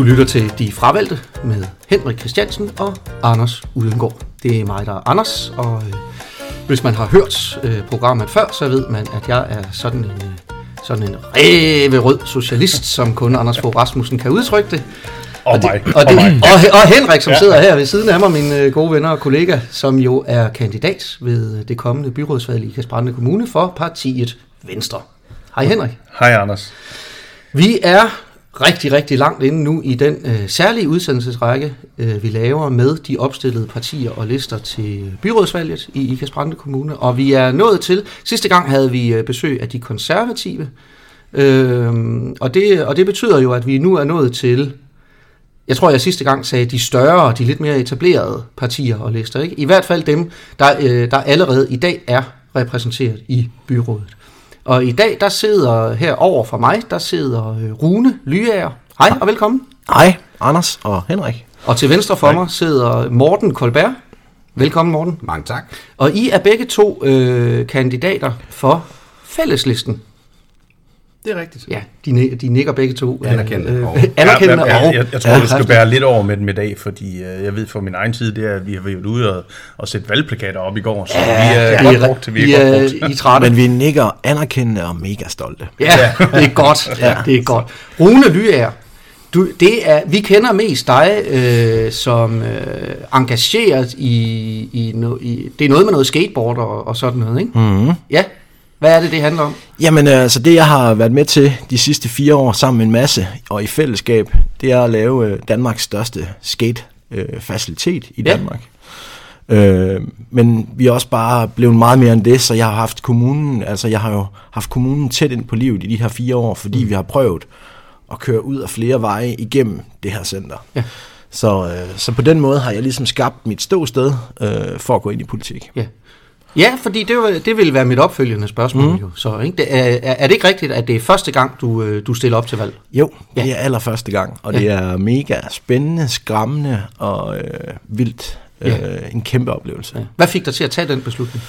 Du lytter til De Fravalgte med Henrik Christiansen og Anders Udengård. Det er mig, der er Anders, og øh, hvis man har hørt øh, programmet før, så ved man, at jeg er sådan en, øh, sådan en ræverød socialist, som kun Anders Fogh Rasmussen kan udtrykke det. Og, og, det, mig. og, det, og, mig. og, og Henrik, som ja. sidder her ved siden af mig, min øh, gode venner og kollega, som jo er kandidat ved det kommende byrådsvalg i Kasbrande Kommune for partiet Venstre. Hej Henrik. Hej Anders. Vi er rigtig, rigtig langt inde nu i den øh, særlige udsendelsesrække, øh, vi laver med de opstillede partier og lister til byrådsvalget i Ikas Brande Kommune. Og vi er nået til, sidste gang havde vi øh, besøg af de konservative, øh, og, det, og det betyder jo, at vi nu er nået til, jeg tror jeg sidste gang sagde, de større, de lidt mere etablerede partier og lister. Ikke? I hvert fald dem, der, øh, der allerede i dag er repræsenteret i byrådet. Og i dag, der sidder her over for mig, der sidder øh, Rune Lyager. Hej og velkommen. Hej, Anders og Henrik. Og til venstre for mig sidder Morten Kolberg. Velkommen, Morten. Mange tak. Og I er begge to øh, kandidater for fælleslisten. Det er rigtigt. Ja, de, de nikker begge to. Anerkendende Øh, og- anerkendende ja, og... jeg, jeg, jeg tror, Ja, du skal bære lidt over med dem i dag, fordi øh, jeg ved fra min egen side, det er, at vi har været ude og, og sætte valgplakater op i går, så Ja, vi er I godt brugt til, vi I, er godt brugt. I er trætte. Men vi nikker anerkendende og mega stolte. Ja, det er godt. Ja, det er godt. Rune Lyager, du, det er, vi kender mest dig øh, som øh, engageret i, i, no, i... Det er noget med noget skateboard og, og sådan noget, ikke? Mm-hmm. Ja. Hvad er det, det handler om? Jamen, altså det jeg har været med til de sidste fire år sammen med en masse og i fællesskab, det er at lave øh, Danmarks største skate-facilitet i Ja. Danmark. Øh, men vi er også bare blevet meget mere end det, så jeg har haft kommunen, altså jeg har jo haft kommunen tæt ind på livet i de her fire år, fordi vi har prøvet at køre ud af flere veje igennem det her center. Ja. Så, øh, så på den måde har jeg ligesom skabt mit ståsted øh, for at gå ind i politik. Ja. Ja, fordi det, det vil være mit opfølgende spørgsmål mm. jo. Så, ikke? Det, er, er er det ikke rigtigt, at det er første gang, du, øh, du stiller op til valg? Jo, Ja. det er allerførste gang, og Ja. det er mega spændende, skræmmende og øh, vildt. Ja. Øh, en kæmpe oplevelse. Ja. Hvad fik dig til at tage den beslutning?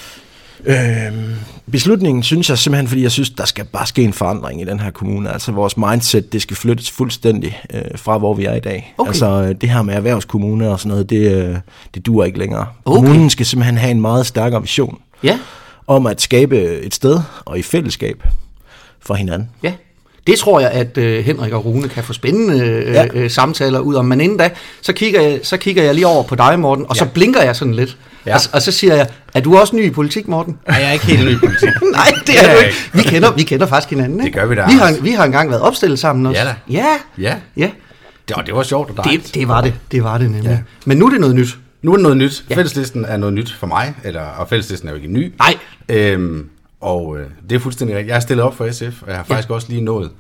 Øhm, beslutningen synes jeg simpelthen, fordi jeg synes, der skal bare ske en forandring i den her kommune. Altså vores mindset, det skal flyttes fuldstændig øh, fra, hvor vi er i dag. Okay. Altså øh, det her med erhvervskommune og sådan noget, det, øh, det duer ikke længere. Okay. Kommunen skal simpelthen have en meget stærkere vision Ja, om at skabe et sted og i fællesskab for hinanden. ja. Det tror jeg, at øh, Henrik og Rune kan få spændende øh, Ja. øh, samtaler ud om. Men inden da, så kigger, jeg, så kigger jeg lige over på dig, Morten, og så blinker jeg sådan lidt. Ja. Og, og så siger jeg, er du også ny i politik, Morten? Nej, jeg er ikke helt ny i politik. Nej, det Det er er du ikke. Vi kender, vi kender faktisk hinanden, ikke? gør vi da, Vi har, vi har engang været opstillet sammen også. Ja da. Ja, Ja, ja. det, og det var sjovt og dejligt. Det, det var det. Det var det nemlig. Ja. Men nu er det noget nyt. Nu er det noget nyt. Ja. Fælleslisten er noget nyt for mig, eller, og fælleslisten er jo ikke ny. Nej. Øhm, og øh, det er fuldstændig rigtigt. Jeg har stillet op for SF, og jeg har faktisk også lige nået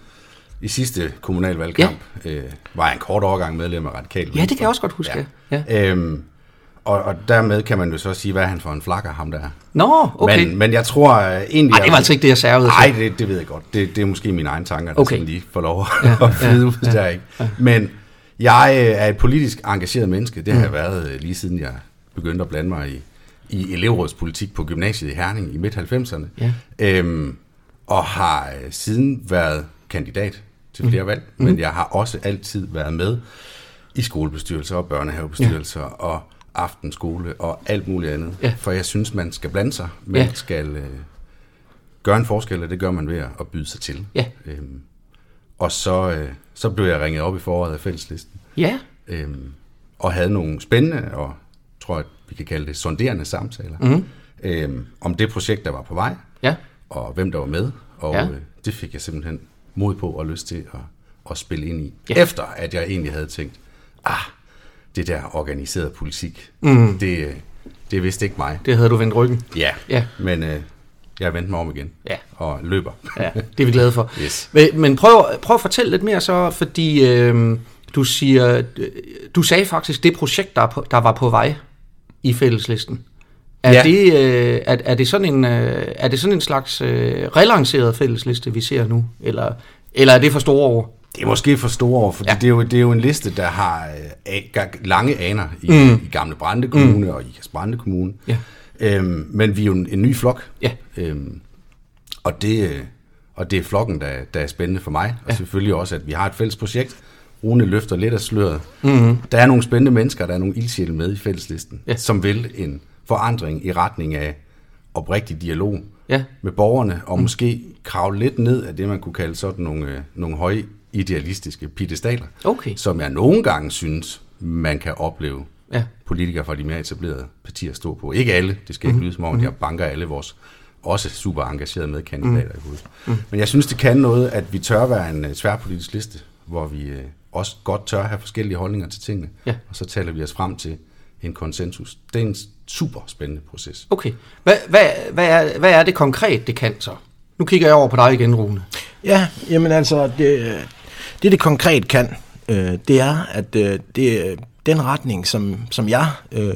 i sidste kommunalvalgkamp, ja. øh, var jeg en kort overgang medlem af Radikal Ja, det kan jeg også godt huske. Ja. Ja. Øhm, og, og dermed kan man jo så sige, hvad han for en flakker, ham der er. Nå, okay. Men, men jeg tror uh, egentlig... Nej, det var altså ikke det, jeg servede. Nej, det, det ved jeg godt. Det, det er måske mine egne tanker, der Okay. okay. lige får lov at ja, flyde ud der, ikke? Men jeg øh, er et politisk engageret menneske. Det har jeg været øh, lige siden jeg begyndte at blande mig i, i elevrådspolitik på gymnasiet i Herning i midt-90'erne. Ja. Øhm, og har øh, siden været kandidat til flere valg, men jeg har også altid været med i skolebestyrelser og børnehavebestyrelser ja. og aftenskole og alt muligt andet. Ja. For jeg synes, man skal blande sig. Man Ja. skal øh, gøre en forskel, og det gør man ved at byde sig til. Ja. Øhm, og så, øh, så blev jeg ringet op i foråret af fælleslisten, Ja, øhm, og havde nogle spændende og, tror jeg, vi kan kalde det, sonderende samtaler mm. øhm, om det projekt, der var på vej, ja. og hvem der var med. Og Ja. øh, det fik jeg simpelthen mod på og lyst til at, at spille ind i. Ja. Efter at jeg egentlig havde tænkt, ah, det der organiserede politik, mm. det, det er vist ikke mig. Det havde du vendt ryggen. Ja, Ja. men øh, jeg vendte mig om igen Ja. og løber. Ja, det er vi glade for. Yes. Men, men prøv, prøv at fortælle lidt mere så, fordi øh, du siger, øh, du sagde faktisk det projekt, der, er på, der var på vej i fælleslisten. Er, Ja. det, øh, er, er, det sådan en, øh, er det sådan en slags øh, relanceret fællesliste, vi ser nu? Eller, eller er det for store ord? Det er måske for store år, for Ja. det, er jo, det er jo en liste, der har øh, lange aner i, mm. i Gamle Brande Kommune mm. og i Brande Kommune. Ja. Øhm, men vi er jo en, en ny flok. Ja. Øhm, og, det, øh, og det er flokken, der, der er spændende for mig. Og Ja. selvfølgelig også, at vi har et fælles projekt. Rune løfter lidt af sløret. Mm-hmm. Der er nogle spændende mennesker, der er nogle ildsjæle med i fælleslisten, Ja. ja. som vil en forandring i retning af oprigtig dialog Ja. med borgerne, og mm. måske kravle lidt ned af det, man kunne kalde sådan nogle, øh, nogle høje idealistiske pedestaler, Okay. som jeg nogle gange synes, man kan opleve Ja. politikere fra de mere etablerede partier stå på. Ikke alle, det skal ikke Mhm. lyde som om, at jeg banker alle vores også super engagerede Mhm. medkandidater i hovedet. Men jeg synes, det kan noget, at vi tør være en uh, tværpolitisk liste, hvor vi uh, også godt tør have forskellige holdninger til tingene, Ja. og så taler vi os frem til en konsensus. Det er en super spændende proces. Okay. Hvad, hvad, hvad, er, hvad er det konkret, det kan så? Nu kigger jeg over på dig igen, Rune. Ja, jamen altså, det, det det konkret kan, øh, det er, at øh, det den retning, som, som jeg øh,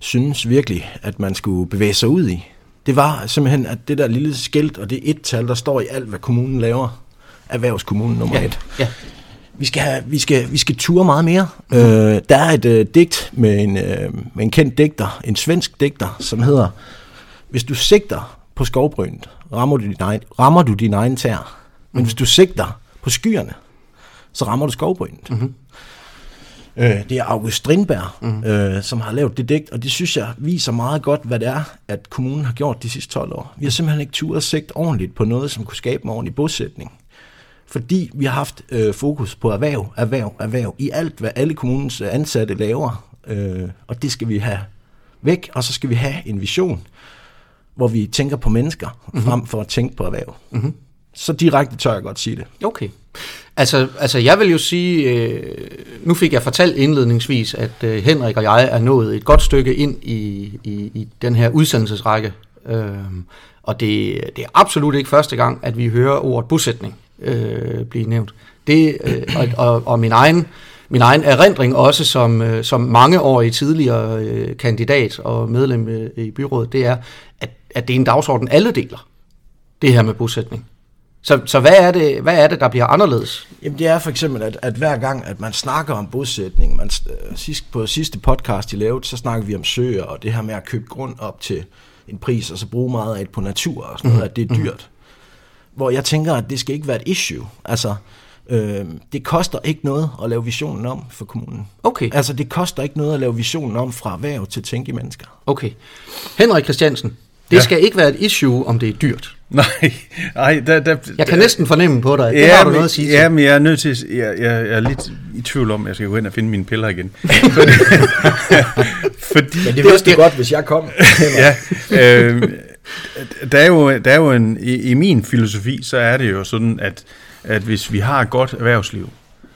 synes virkelig, at man skulle bevæge sig ud i. Det var simpelthen, at det der lille skilt, og det er et tal, der står i alt, hvad kommunen laver, erhvervskommunen nummer Ja. et. Ja. Vi skal, have, vi skal, vi skal ture meget mere. Mm. Øh, der er et øh, digt med en, øh, med en kendt digter, en svensk digter, som hedder, hvis du sigter på skovbrynet, rammer du din egen, rammer du din egen tær. Men hvis du sigter på skyerne, så rammer du skovbrynet. Mm-hmm. Øh, det er August Strindberg, mm. øh, som har lavet det digt, og det synes jeg viser meget godt, hvad det er, at kommunen har gjort de sidste 12 år. Vi har simpelthen ikke turet sigt ordentligt på noget, som kunne skabe en ordentlig bosætning fordi vi har haft øh, fokus på erhverv, erhverv, erhverv i alt, hvad alle kommunens ansatte laver. Øh, og det skal vi have væk, og så skal vi have en vision, hvor vi tænker på mennesker, mm-hmm. frem for at tænke på erhverv. Mm-hmm. Så direkte tør jeg godt sige det. Okay. Altså, altså jeg vil jo sige, øh, nu fik jeg fortalt indledningsvis, at øh, Henrik og jeg er nået et godt stykke ind i, i, i den her udsendelsesrække. Øh, og det, det er absolut ikke første gang, at vi hører ordet bosætning øh, blive nævnt. Det, øh, og, og, og min egen min egen erindring også som, øh, som i tidligere øh, kandidat og medlem øh, i byrådet, det er, at, at det er en dagsorden, alle deler. Det her med bosætning. Så, så hvad, er det, hvad er det, der bliver anderledes? Jamen det er for eksempel, at, at hver gang, at man snakker om bosætning, man, øh, sidst, på sidste podcast, I lavede, så snakker vi om søer, og det her med at købe grund op til en pris, og så bruge meget af det på natur og sådan noget, at det er dyrt. Hvor jeg tænker, at det skal ikke være et issue. Altså, øh, det koster ikke noget at lave visionen om for kommunen. Okay, Altså, det koster ikke noget at lave visionen om fra erhverv til tænke mennesker. okay. Henrik Christiansen, det Ja. ja. skal ikke være et issue, om det er dyrt. Nej, nej, der, der, Jeg kan næsten fornemme på dig, at det ja, har du men, noget at sige Ja, til. men jeg er nødt til, jeg, jeg, jeg er lidt i tvivl om, at jeg skal gå ind og finde mine piller igen. Fordi, fordi Men det vidste du godt, hvis jeg kom. ja, øh, der er jo, der er jo en, i, i min filosofi, så er det jo sådan, at, at hvis vi har et godt erhvervsliv,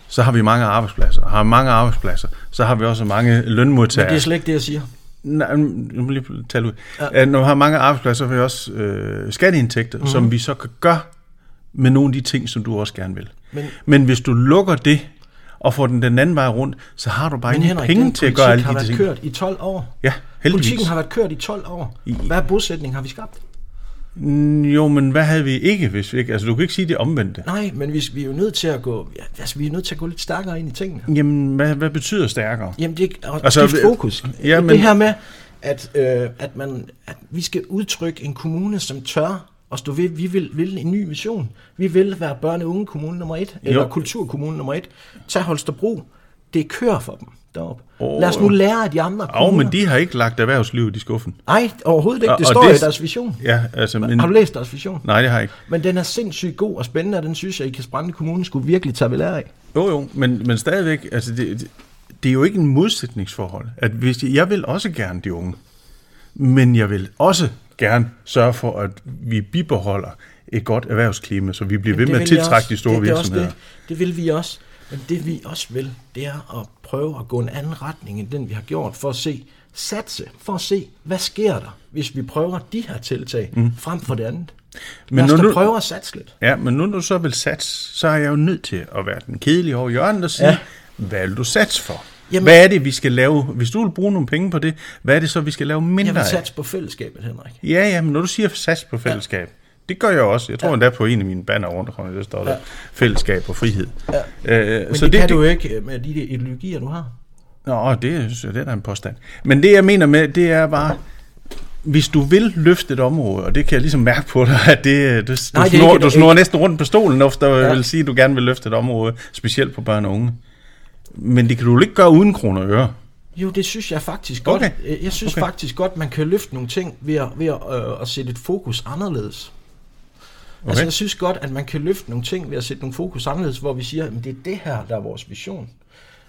så har vi mange arbejdspladser. Har mange arbejdspladser, så har vi også mange Men lønmodtagere. det er slet ikke det, jeg siger. Nej, nu må lige tale ud. Ja. Når vi har mange arbejdspladser, så har vi også øh, skatteindtægter, mm-hmm. som vi så kan gøre med nogle af de ting, som du også gerne vil. Men- Men hvis du lukker det, og får den den anden vej rundt, så har du bare Men Henrik, penge til at gøre alle har de været ting. kørt i 12 år. Ja, heldigvis. Politikken har været kørt i 12 år. Hvad bosætning har vi skabt? Jo, men hvad havde vi ikke, hvis vi ikke... Altså, du kan ikke sige det omvendte. Nej, men vi, vi er jo nødt til at gå, ja, altså, vi er nødt til at gå lidt stærkere ind i tingene. Jamen, hvad, hvad betyder stærkere? Jamen, det er Altså, altså, vi- fokus. ja, men... Det her med, at, øh, at, man, at vi skal udtrykke en kommune, som tør at stå ved. Vi vil, vil en ny mission. Vi vil være børne- og unge kommune nummer et, eller Jo. kulturkommune nummer et. Tag Holstebro. Det kører for dem deroppe. Åh. Lad os nu lære af de andre kommuner. men de har ikke lagt erhvervslivet i skuffen. Nej, overhovedet ikke. Og- Det og står det- i deres vision. Ja, altså... Men... Har du læst deres vision? Nej, det har jeg ikke. Men den er sindssygt god og spændende, og den synes jeg, I Kasbrande Kommune skulle virkelig tage ved lære af. Jo, jo, men, men stadigvæk, altså det, det, det er jo ikke en modsætningsforhold. At hvis jeg, jeg vil også gerne de unge, men jeg vil også gerne sørge for, at vi bibeholder et godt erhvervsklima, så vi bliver ved med at tiltrække de store det, det er virksomheder. Det, det vil vi også. Men det vi også vil, det er at prøve at gå en anden retning end den, vi har gjort, for at se, satse, for at se, hvad sker der, hvis vi prøver de her tiltag mm. frem for det andet. Men nu- da nu- prøve at satse lidt. Ja, men nu når du så vil satse, så er jeg jo nødt til at være den kedelige over hjørnet og sige, ja. Hvad vil du satse for? Jamen, hvad er det, vi skal lave? Hvis du vil bruge nogle penge på det, hvad er det så, vi skal lave Jeg mindre vil af? satse på fællesskabet, Henrik. Ja, ja, men når du siger sats på fællesskab, ja. Det gør jeg også. Jeg tror ja. endda på en af mine banner rundt omkring, der står der Ja. fællesskab og frihed. Ja. Øh, Men så det, det kan du jo ikke øh, med de ideologier, du har. Nå, det, er- det er da en påstand. Men det, jeg mener med, det er bare, hvis du vil løfte et område, og det kan jeg ligesom mærke på dig, at det, du, Nej, du, det snor, ikke- du snor næsten rundt på stolen, når du Ja. vil sige, at du gerne vil løfte et område, specielt på børn og unge. Men det kan du ikke gøre uden kroner og øre. Jo, det synes jeg faktisk godt. Okay. Øh, Jeg synes okay. faktisk godt, man kan løfte nogle ting ved at, ved at, øh, at sætte et fokus anderledes. Okay. Altså, jeg synes godt, at man kan løfte nogle ting ved at sætte nogle fokus anderledes, hvor vi siger, at det er det her, der er vores vision.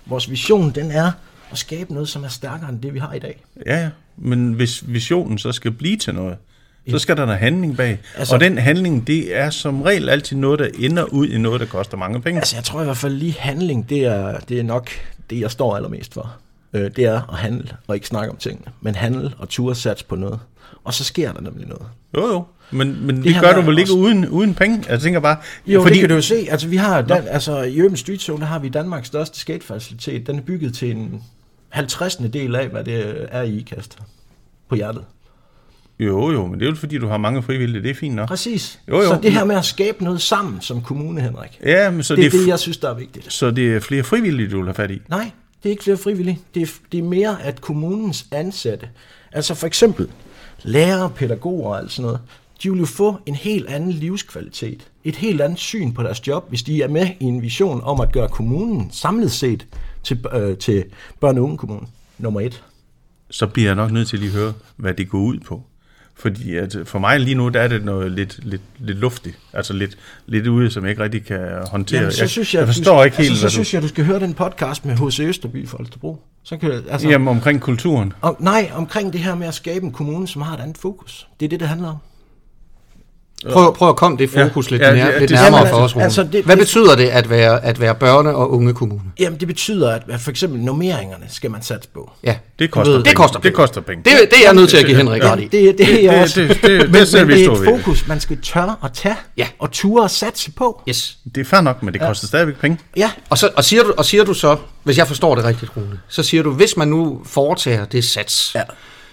Vores vision, den er at skabe noget, som er stærkere end det, vi har i dag. Ja, ja. Men hvis visionen så skal blive til noget, så skal der noget handling bag. Altså, og den handling, det er som regel altid noget, der ender ud i noget, der koster mange penge. Altså, jeg tror i hvert fald lige handling, det er, det er nok det, jeg står allermest for. Øh, det er at handle og ikke snakke om tingene, men handle og ture sats på noget. Og så sker der nemlig noget. Jo, jo. Men, men det, Det gør du vel ikke også- uden, uden penge? Jeg tænker bare... Jo, fordi... det kan du jo se. Altså, vi har Dan, altså, i Urban Street Zone, der har vi Danmarks største skatefacilitet. Den er bygget til en 50. del af, hvad det er i IKAST på hjertet. Jo, jo, men det er jo fordi, du har mange frivillige. Det er fint nok. Præcis. Jo, jo. Så det her med at skabe noget sammen som kommune, Henrik, Ja, men så det er det, jeg synes, der er vigtigt. så det er flere frivillige, du vil have fat i? Nej, det er ikke flere frivillige. Det er, det er mere, at kommunens ansatte, altså for eksempel lærere, pædagoger og alt sådan noget, de vil jo få en helt anden livskvalitet, et helt andet syn på deres job, hvis de er med i en vision om at gøre kommunen samlet set til, øh, til børne- og ungekommunen, nummer et. Så bliver jeg nok nødt til lige at høre, hvad det går ud på. Fordi at for mig lige nu, der er det noget lidt, lidt, lidt luftigt. Altså lidt, lidt ude, som jeg ikke rigtig kan håndtere. Jamen, så synes jeg, jeg du forstår skal- ikke helt, altså, så hvad synes jeg, du skal høre den podcast med H.C. Østerby for Holstebro. Så kan, altså, du... Jamen, omkring kulturen. om, nej, omkring det her med at skabe en kommune, som har et andet fokus. Det er det, det handler om. Prøv, prøv at komme det fokus Ja, lidt, ja, nær, det- lidt det- nærmere Jamen, for os, Rune. altså, det- Hvad det- betyder det at være, at være børne- og unge kommune? Jamen, det betyder, at, at for eksempel normeringerne skal man satse på. Ja, Det koster ved, penge. det koster Det penge. koster penge. Det, det er jeg nødt til at give Henrik ret i. Det, det, det, er det- også. det- det- det men, men vi det er et fokus, man skal tørre at tage, Ja. og ture at satse på. Yes. Det er fair nok, men det koster stadigvæk penge. Ja, Og, så, og, siger du, og siger du så, hvis jeg forstår det rigtigt, Rune, så siger du, hvis man nu foretager det sats, Ja.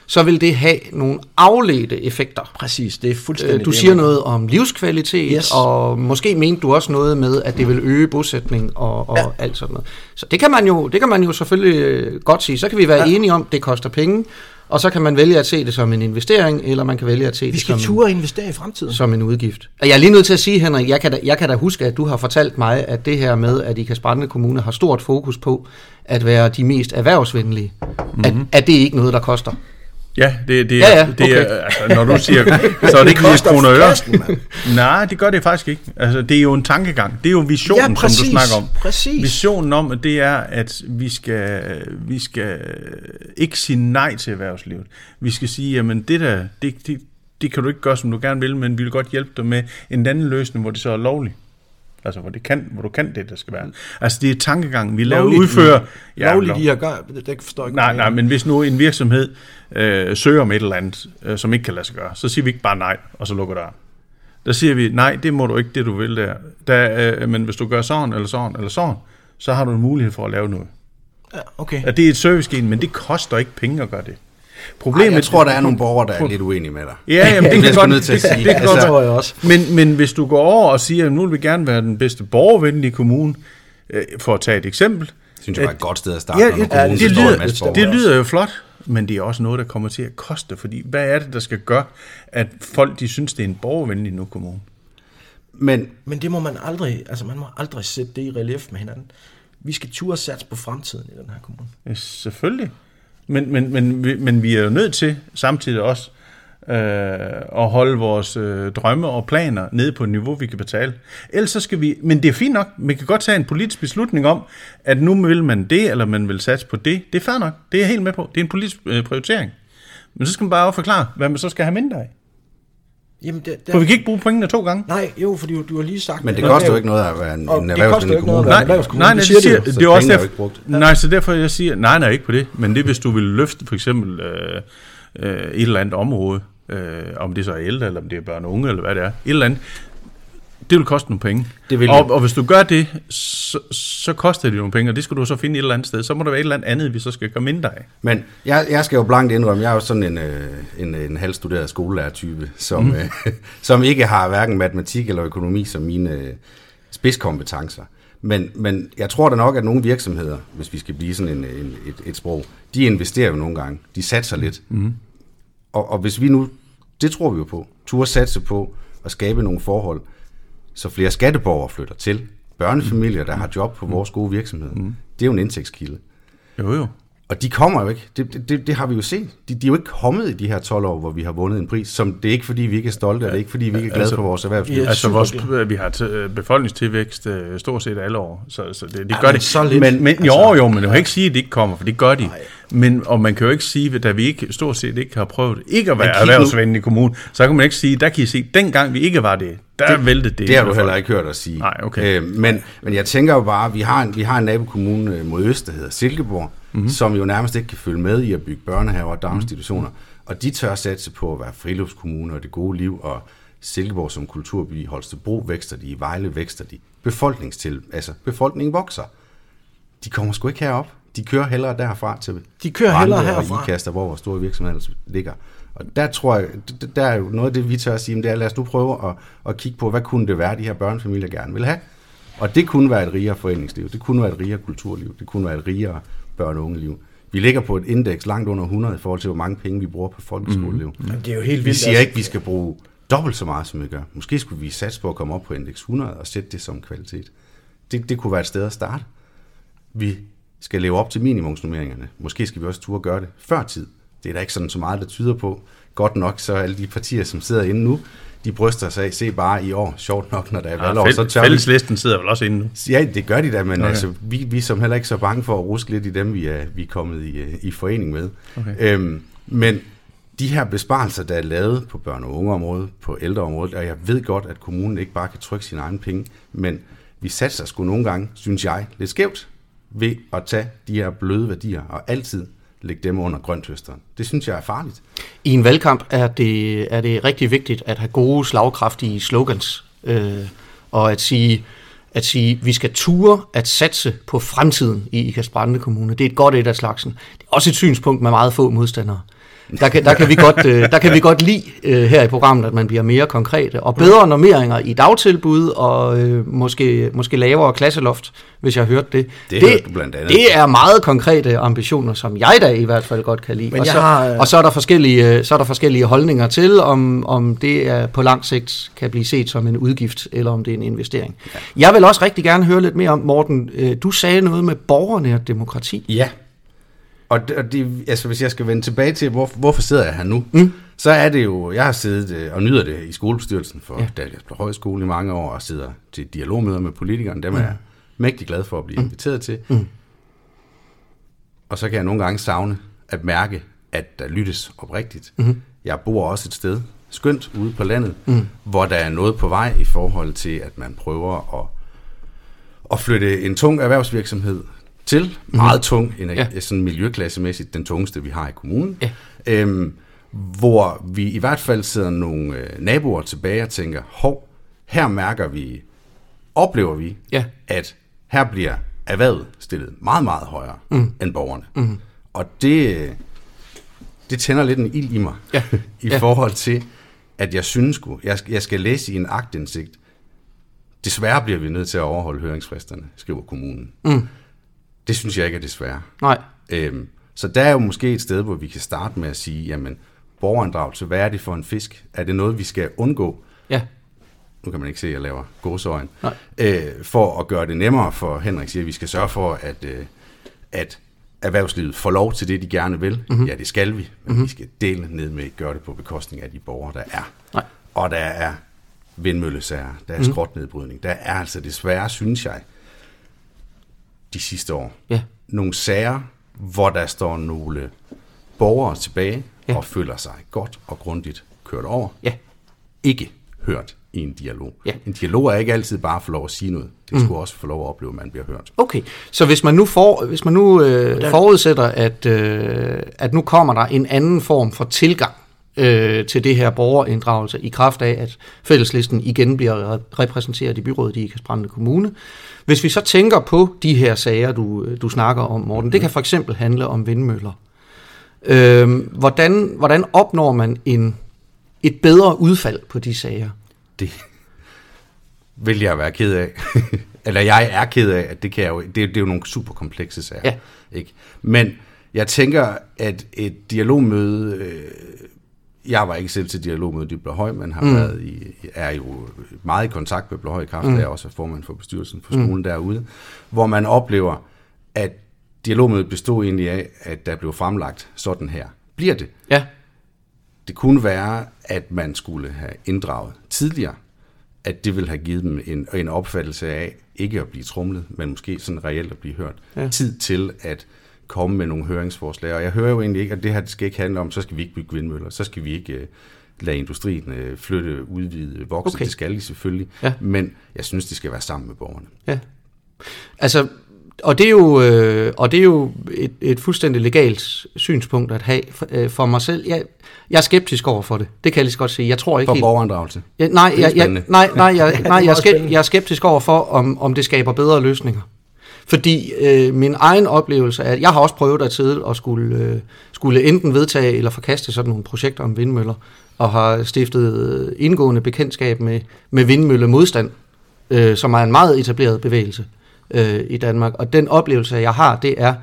Så vil det have nogle afledte effekter. præcis. Det er fuldstændig Øh, Du siger noget om livskvalitet, Yes. og måske mente du også noget med, at det vil øge bosætning og, og ja. alt sådan noget. Så det kan man jo, det kan man jo selvfølgelig øh, godt sige. Så kan vi være ja. enige om, at det koster penge, og så kan man vælge at se det som en investering, eller man kan vælge at se Vi det skal som, ture investere i fremtiden. som en udgift. Og jeg er lige nødt til at sige, Henrik, jeg kan, da, jeg kan da huske, at du har fortalt mig, at det her med, at Ikas Brande Kommune har stort fokus på at være de mest erhvervsvenlige, mm-hmm. at, at det ikke noget, der koster. Ja, det, det, Ja, er, ja, det er, okay. altså, når du siger, så er det ikke lige kroner øre. Nej, det gør det faktisk ikke. Altså, det er jo en tankegang. Det er jo visionen, Ja, præcis. som du snakker om. Præcis. Visionen om, at det er, at vi skal, vi skal ikke sige nej til erhvervslivet. Vi skal sige, jamen det der, det, det, det kan du ikke gøre, som du gerne vil, men vi vil godt hjælpe dig med en anden løsning, hvor det så er lovligt. Altså, hvor, det kan, hvor du kan det, der skal være. Altså, det er tankegangen. Vi laver Lovligt udfører... Lovligt lov- i at gøre, det, forstår ikke. Nej, nej, men hvis nu en virksomhed øh, søger om et eller andet, øh, som ikke kan lade sig gøre, så siger vi ikke bare nej, og så lukker døren. Der siger vi, nej, det må du ikke, det du vil der. der øh, men hvis du gør sådan, eller sådan, eller sådan, så har du en mulighed for at lave noget. Ja, okay. Ja, det er et servicegen, men det koster ikke penge at gøre det. Ej, Problemet, jeg tror, der er nogle borgere, der er lidt uenige med dig. Ja, jamen, det bliver kan jeg nødt til at det, sige. det kan Altså, godt tror jeg også. Men, men hvis du går over og siger, at nu vil vi gerne være den bedste borgervenlige kommune, øh, for at tage et eksempel, synes jeg var et godt sted at starte, Ja, når ja, det, lyder, det lyder jo flot, men det er også noget, der kommer til at koste, fordi hvad er det, der skal gøre, at folk de synes, det er en borgervenlig nu kommune? Men Men det må man aldrig, altså man må aldrig sætte det i relief med hinanden. Vi skal ture sats på fremtiden i den her kommune. Ja, selvfølgelig. Men, men, men, men vi er jo nødt til samtidig også øh, at holde vores øh, drømme og planer nede på et niveau, vi kan betale. Ellers så skal vi, men det er fint nok, man kan godt tage en politisk beslutning om, at nu vil man det, eller man vil satse på det. Det er fair nok, det er jeg helt med på. Det er en politisk øh, prioritering. Men så skal man bare forklare, hvad man så skal have mindre af. Jamen, det, For vi kan ikke bruge pengene to gange. Nej, jo, fordi du, du har lige sagt... Men det at koster jo ikke noget at være en, Og en det noget kommune. Nej, nej, nej, det det siger siger, de det, jo. det er Så også pengene er derfor, ikke brugt. nej, så derfor jeg siger, nej, nej, ikke på det, men det hvis du vil løfte for eksempel øh, øh, et eller andet område, øh, om det så er ældre, eller om det er børn og unge, eller hvad det er, et eller andet, det vil koste nogle penge. Det vil og, og hvis du gør det, så, så koster det nogle penge, og det skal du så finde et eller andet sted. Så må der være et eller andet andet, vi så skal gøre mindre af. Men jeg, jeg skal jo blankt indrømme, jeg er jo sådan en, øh, en, en halvstuderet skolelærertype, som, mm. øh, som ikke har hverken matematik eller økonomi som mine øh, spidskompetencer. Men, men jeg tror da nok, at nogle virksomheder, hvis vi skal blive sådan en, en, et, et sprog, de investerer jo nogle gange. De satser lidt. Mm. Og, og hvis vi nu, det tror vi jo på, turde satse på at skabe nogle forhold, så flere skatteborgere flytter til, børnefamilier, der har job på vores gode virksomhed, mm. det er jo en indtægtskilde. Jo, jo. Og de kommer jo ikke. Det, det, det har vi jo set. De, de er jo ikke kommet i de her 12 år, hvor vi har vundet en pris. Som, det er ikke, fordi vi ikke er stolte, ja, det er ikke, fordi vi ikke er glade altså, for vores erhvervsliv. Ja, altså, vores, vi har t- befolkningstilvækst uh, stort set alle år, så, så det, det gør det. Så lidt, men, men, altså, jo, jo, men du kan ikke sige, at de ikke kommer, for det gør de. Nej. Men, og man kan jo ikke sige, at da vi ikke, stort set ikke har prøvet ikke at være erhvervsvenlig i kommunen, så kan man ikke sige, der kan I se, dengang vi ikke var det, der det, væltede det. Det har du heller ikke hørt at sige. Nej, okay. Øh, men, men jeg tænker jo bare, at vi har en, vi har en nabokommune øh, mod øst, der hedder Silkeborg, mm-hmm. som jo nærmest ikke kan følge med i at bygge børnehaver og daginstitutioner. Mm-hmm. Og de tør satse på at være friluftskommune og det gode liv, og Silkeborg som kulturby, i Holstebro vækster de, i Vejle vækster de. Befolkningstil, altså befolkningen vokser. De kommer sgu ikke herop. De kører hellere derfra til de kører hellere herfra. og Ikaster, hvor vores store virksomheder ligger. Og der tror jeg, der er jo noget af det, vi tør at sige, det er, lad os nu prøve at, at kigge på, hvad kunne det være, de her børnefamilier gerne vil have. Og det kunne være et rigere foreningsliv, det kunne være et rigere kulturliv, det kunne være et rigere børn- og ungeliv. Vi ligger på et indeks langt under 100 i forhold til, hvor mange penge vi bruger på folkeskoleliv. Mm. Det er jo helt vildt. Vi siger altså. ikke, at vi skal bruge dobbelt så meget, som vi gør. Måske skulle vi satse på at komme op på indeks 100 og sætte det som kvalitet. Det, det kunne være et sted at starte. Vi skal leve op til minimumsnummeringerne. Måske skal vi også turde gøre det før tid. Det er der ikke sådan så meget, der tyder på. Godt nok, så alle de partier, som sidder inde nu, de bryster sig af, se bare i år, sjovt nok, når der er ja, valgår. så tør fælleslisten sidder vel også inde nu? Ja, det gør de da, men okay. altså, vi, vi er som heller ikke så bange for at ruske lidt i dem, vi er, vi er kommet i, i forening med. Okay. Øhm, men de her besparelser, der er lavet på børne- og ungeområdet, på ældreområdet, og jeg ved godt, at kommunen ikke bare kan trykke sine egne penge, men vi satser sgu nogle gange, synes jeg, lidt skævt ved at tage de her bløde værdier og altid lægge dem under grøntøsteren. Det synes jeg er farligt. I en valgkamp er det, er det rigtig vigtigt at have gode, slagkraftige slogans, øh, og at sige, at sige, vi skal ture at satse på fremtiden i Ikast Brande Kommune. Det er et godt et af slagsen. Det er også et synspunkt med meget få modstandere. Der kan, der kan, vi, godt, øh, der kan vi godt lide øh, her i programmet, at man bliver mere konkrete. Og bedre normeringer i dagtilbud og øh, måske, måske lavere klasseloft, hvis jeg har hørt det. Det, det, du blandt andet. det er meget konkrete ambitioner, som jeg da i hvert fald godt kan lide. Men og, så, har, og så, er der forskellige, så er der forskellige holdninger til, om, om det er på lang sigt kan blive set som en udgift, eller om det er en investering. Ja. Jeg vil også rigtig gerne høre lidt mere om, Morten, du sagde noget med borgernært demokrati. Ja, og det, og det, altså hvis jeg skal vende tilbage til, hvor, hvorfor sidder jeg her nu, mm. så er det jo, jeg har siddet øh, og nyder det i skolebestyrelsen for ja. Dalgasblå Højskole i mange år, og sidder til dialogmøder med politikerne, dem mm. er jeg mægtig glad for at blive mm. inviteret til. Mm. Og så kan jeg nogle gange savne at mærke, at der lyttes oprigtigt. Mm. Jeg bor også et sted, skønt ude på landet, mm. hvor der er noget på vej i forhold til, at man prøver at, at flytte en tung erhvervsvirksomhed til. Mm-hmm. Meget tung, ja. sådan miljøklassemæssigt den tungeste, vi har i kommunen. Ja. Øhm, hvor vi i hvert fald sidder nogle øh, naboer tilbage og tænker, hov, her mærker vi, oplever vi, ja. at her bliver erhvervet stillet meget, meget højere mm. end borgerne. Mm. Og det, det tænder lidt en ild i mig, ja. i ja. forhold til, at jeg synes, jeg, jeg skal læse i en agtindsigt, desværre bliver vi nødt til at overholde høringsfristerne, skriver kommunen. Mm. Det synes jeg ikke er desværre. Nej. Øhm, så der er jo måske et sted, hvor vi kan starte med at sige, jamen, borgerinddragelse, hvad er det for en fisk? Er det noget, vi skal undgå? Ja. Nu kan man ikke se, at jeg laver gåsøjen. Nej. Øh, for at gøre det nemmere for Henrik siger, at vi skal sørge for, at, øh, at erhvervslivet får lov til det, de gerne vil. Mm-hmm. Ja, det skal vi, men mm-hmm. vi skal dele ned med at gøre det på bekostning af de borgere, der er. Nej. Og der er vindmøllesager, der er mm-hmm. skrotnedbrydning. Der er altså desværre, synes jeg, de sidste år. Ja. Nogle sager, hvor der står nogle borgere tilbage ja. og føler sig godt og grundigt kørt over. Ja. Ikke hørt i en dialog. Ja. En dialog er ikke altid bare at få lov at sige noget. Det mm. skulle også få lov at opleve, at man bliver hørt. Okay, så hvis man nu, for, hvis man nu øh, forudsætter, at, øh, at nu kommer der en anden form for tilgang øh, til det her borgerinddragelse i kraft af, at fælleslisten igen bliver repræsenteret i byrådet i Ikast Kommune, hvis vi så tænker på de her sager, du, du snakker om, Morten, det kan for eksempel handle om vindmøller. Øh, hvordan, hvordan opnår man en, et bedre udfald på de sager? Det vil jeg være ked af. Eller jeg er ked af, at det kan jeg jo, det, det er jo nogle super komplekse sager. Ja. Ikke? Men jeg tænker, at et dialogmøde øh, jeg var ikke selv til dialog med Blåhøj, men har mm. været i, er jo meget i kontakt med Blåhøj Kraft, mm. der er også formand for bestyrelsen på skolen mm. derude, hvor man oplever, at dialogmødet bestod egentlig af, at der blev fremlagt sådan her. Bliver det? Ja. Det kunne være, at man skulle have inddraget tidligere, at det ville have givet dem en, en opfattelse af ikke at blive trumlet, men måske sådan reelt at blive hørt. Ja. Tid til at komme med nogle høringsforslag. Og jeg hører jo egentlig ikke, at det her det skal ikke handle om, så skal vi ikke bygge vindmøller, så skal vi ikke uh, lade industrien uh, flytte, udvide, vokse. Okay. Det skal de selvfølgelig. Ja. Men jeg synes, de skal være sammen med borgerne. Ja. Altså, og det er jo, øh, og det er jo et, et fuldstændig legalt synspunkt at have for, øh, for mig selv. Jeg, jeg er skeptisk over for det. Det kan jeg lige så godt sige. Jeg tror ikke for borgerinddragelse? Ja, nej, jeg, jeg, nej, nej, jeg, nej jeg, er skeptisk, jeg er skeptisk over for, om, om det skaber bedre løsninger. Fordi øh, min egen oplevelse er, at jeg har også prøvet at sidde og skulle, øh, skulle enten vedtage eller forkaste sådan nogle projekter om vindmøller, og har stiftet øh, indgående bekendtskab med, med vindmøllemodstand, øh, som er en meget etableret bevægelse øh, i Danmark. Og den oplevelse, jeg har, det er,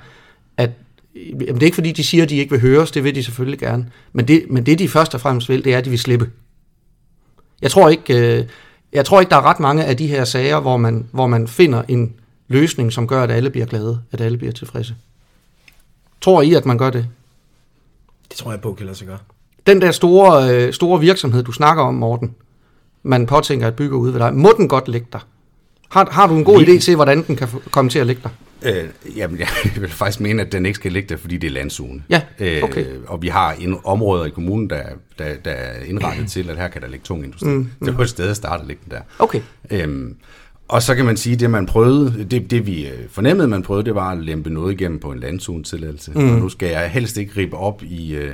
at jamen, det er ikke fordi, de siger, at de ikke vil høres, det vil de selvfølgelig gerne. Men det, men det de først og fremmest vil, det er, at de vil slippe. Jeg tror ikke, øh, jeg tror ikke der er ret mange af de her sager, hvor man, hvor man finder en løsning, som gør, at alle bliver glade, at alle bliver tilfredse. Tror I, at man gør det? Det tror jeg på, kan lade sig gøre. Den der store, øh, store virksomhed, du snakker om, Morten, man påtænker at bygge ud ved dig, må den godt ligge der? Har, har du en god idé til, hvordan den kan komme til at ligge der? Øh, jamen, jeg vil faktisk mene, at den ikke skal ligge der, fordi det er landzone. Ja, okay. Øh, og vi har en, områder i kommunen, der, der, der er indrettet til, at her kan der ligge tung industri. Mm, mm. Det var et sted at starte at ligge der. Okay. Øhm, og så kan man sige, at det man prøvede, det, det vi øh, fornemmede, man prøvede, det var at lempe noget igennem på en landzone-tilladelse. Mm. Og nu skal jeg helst ikke ribe op i... Øh,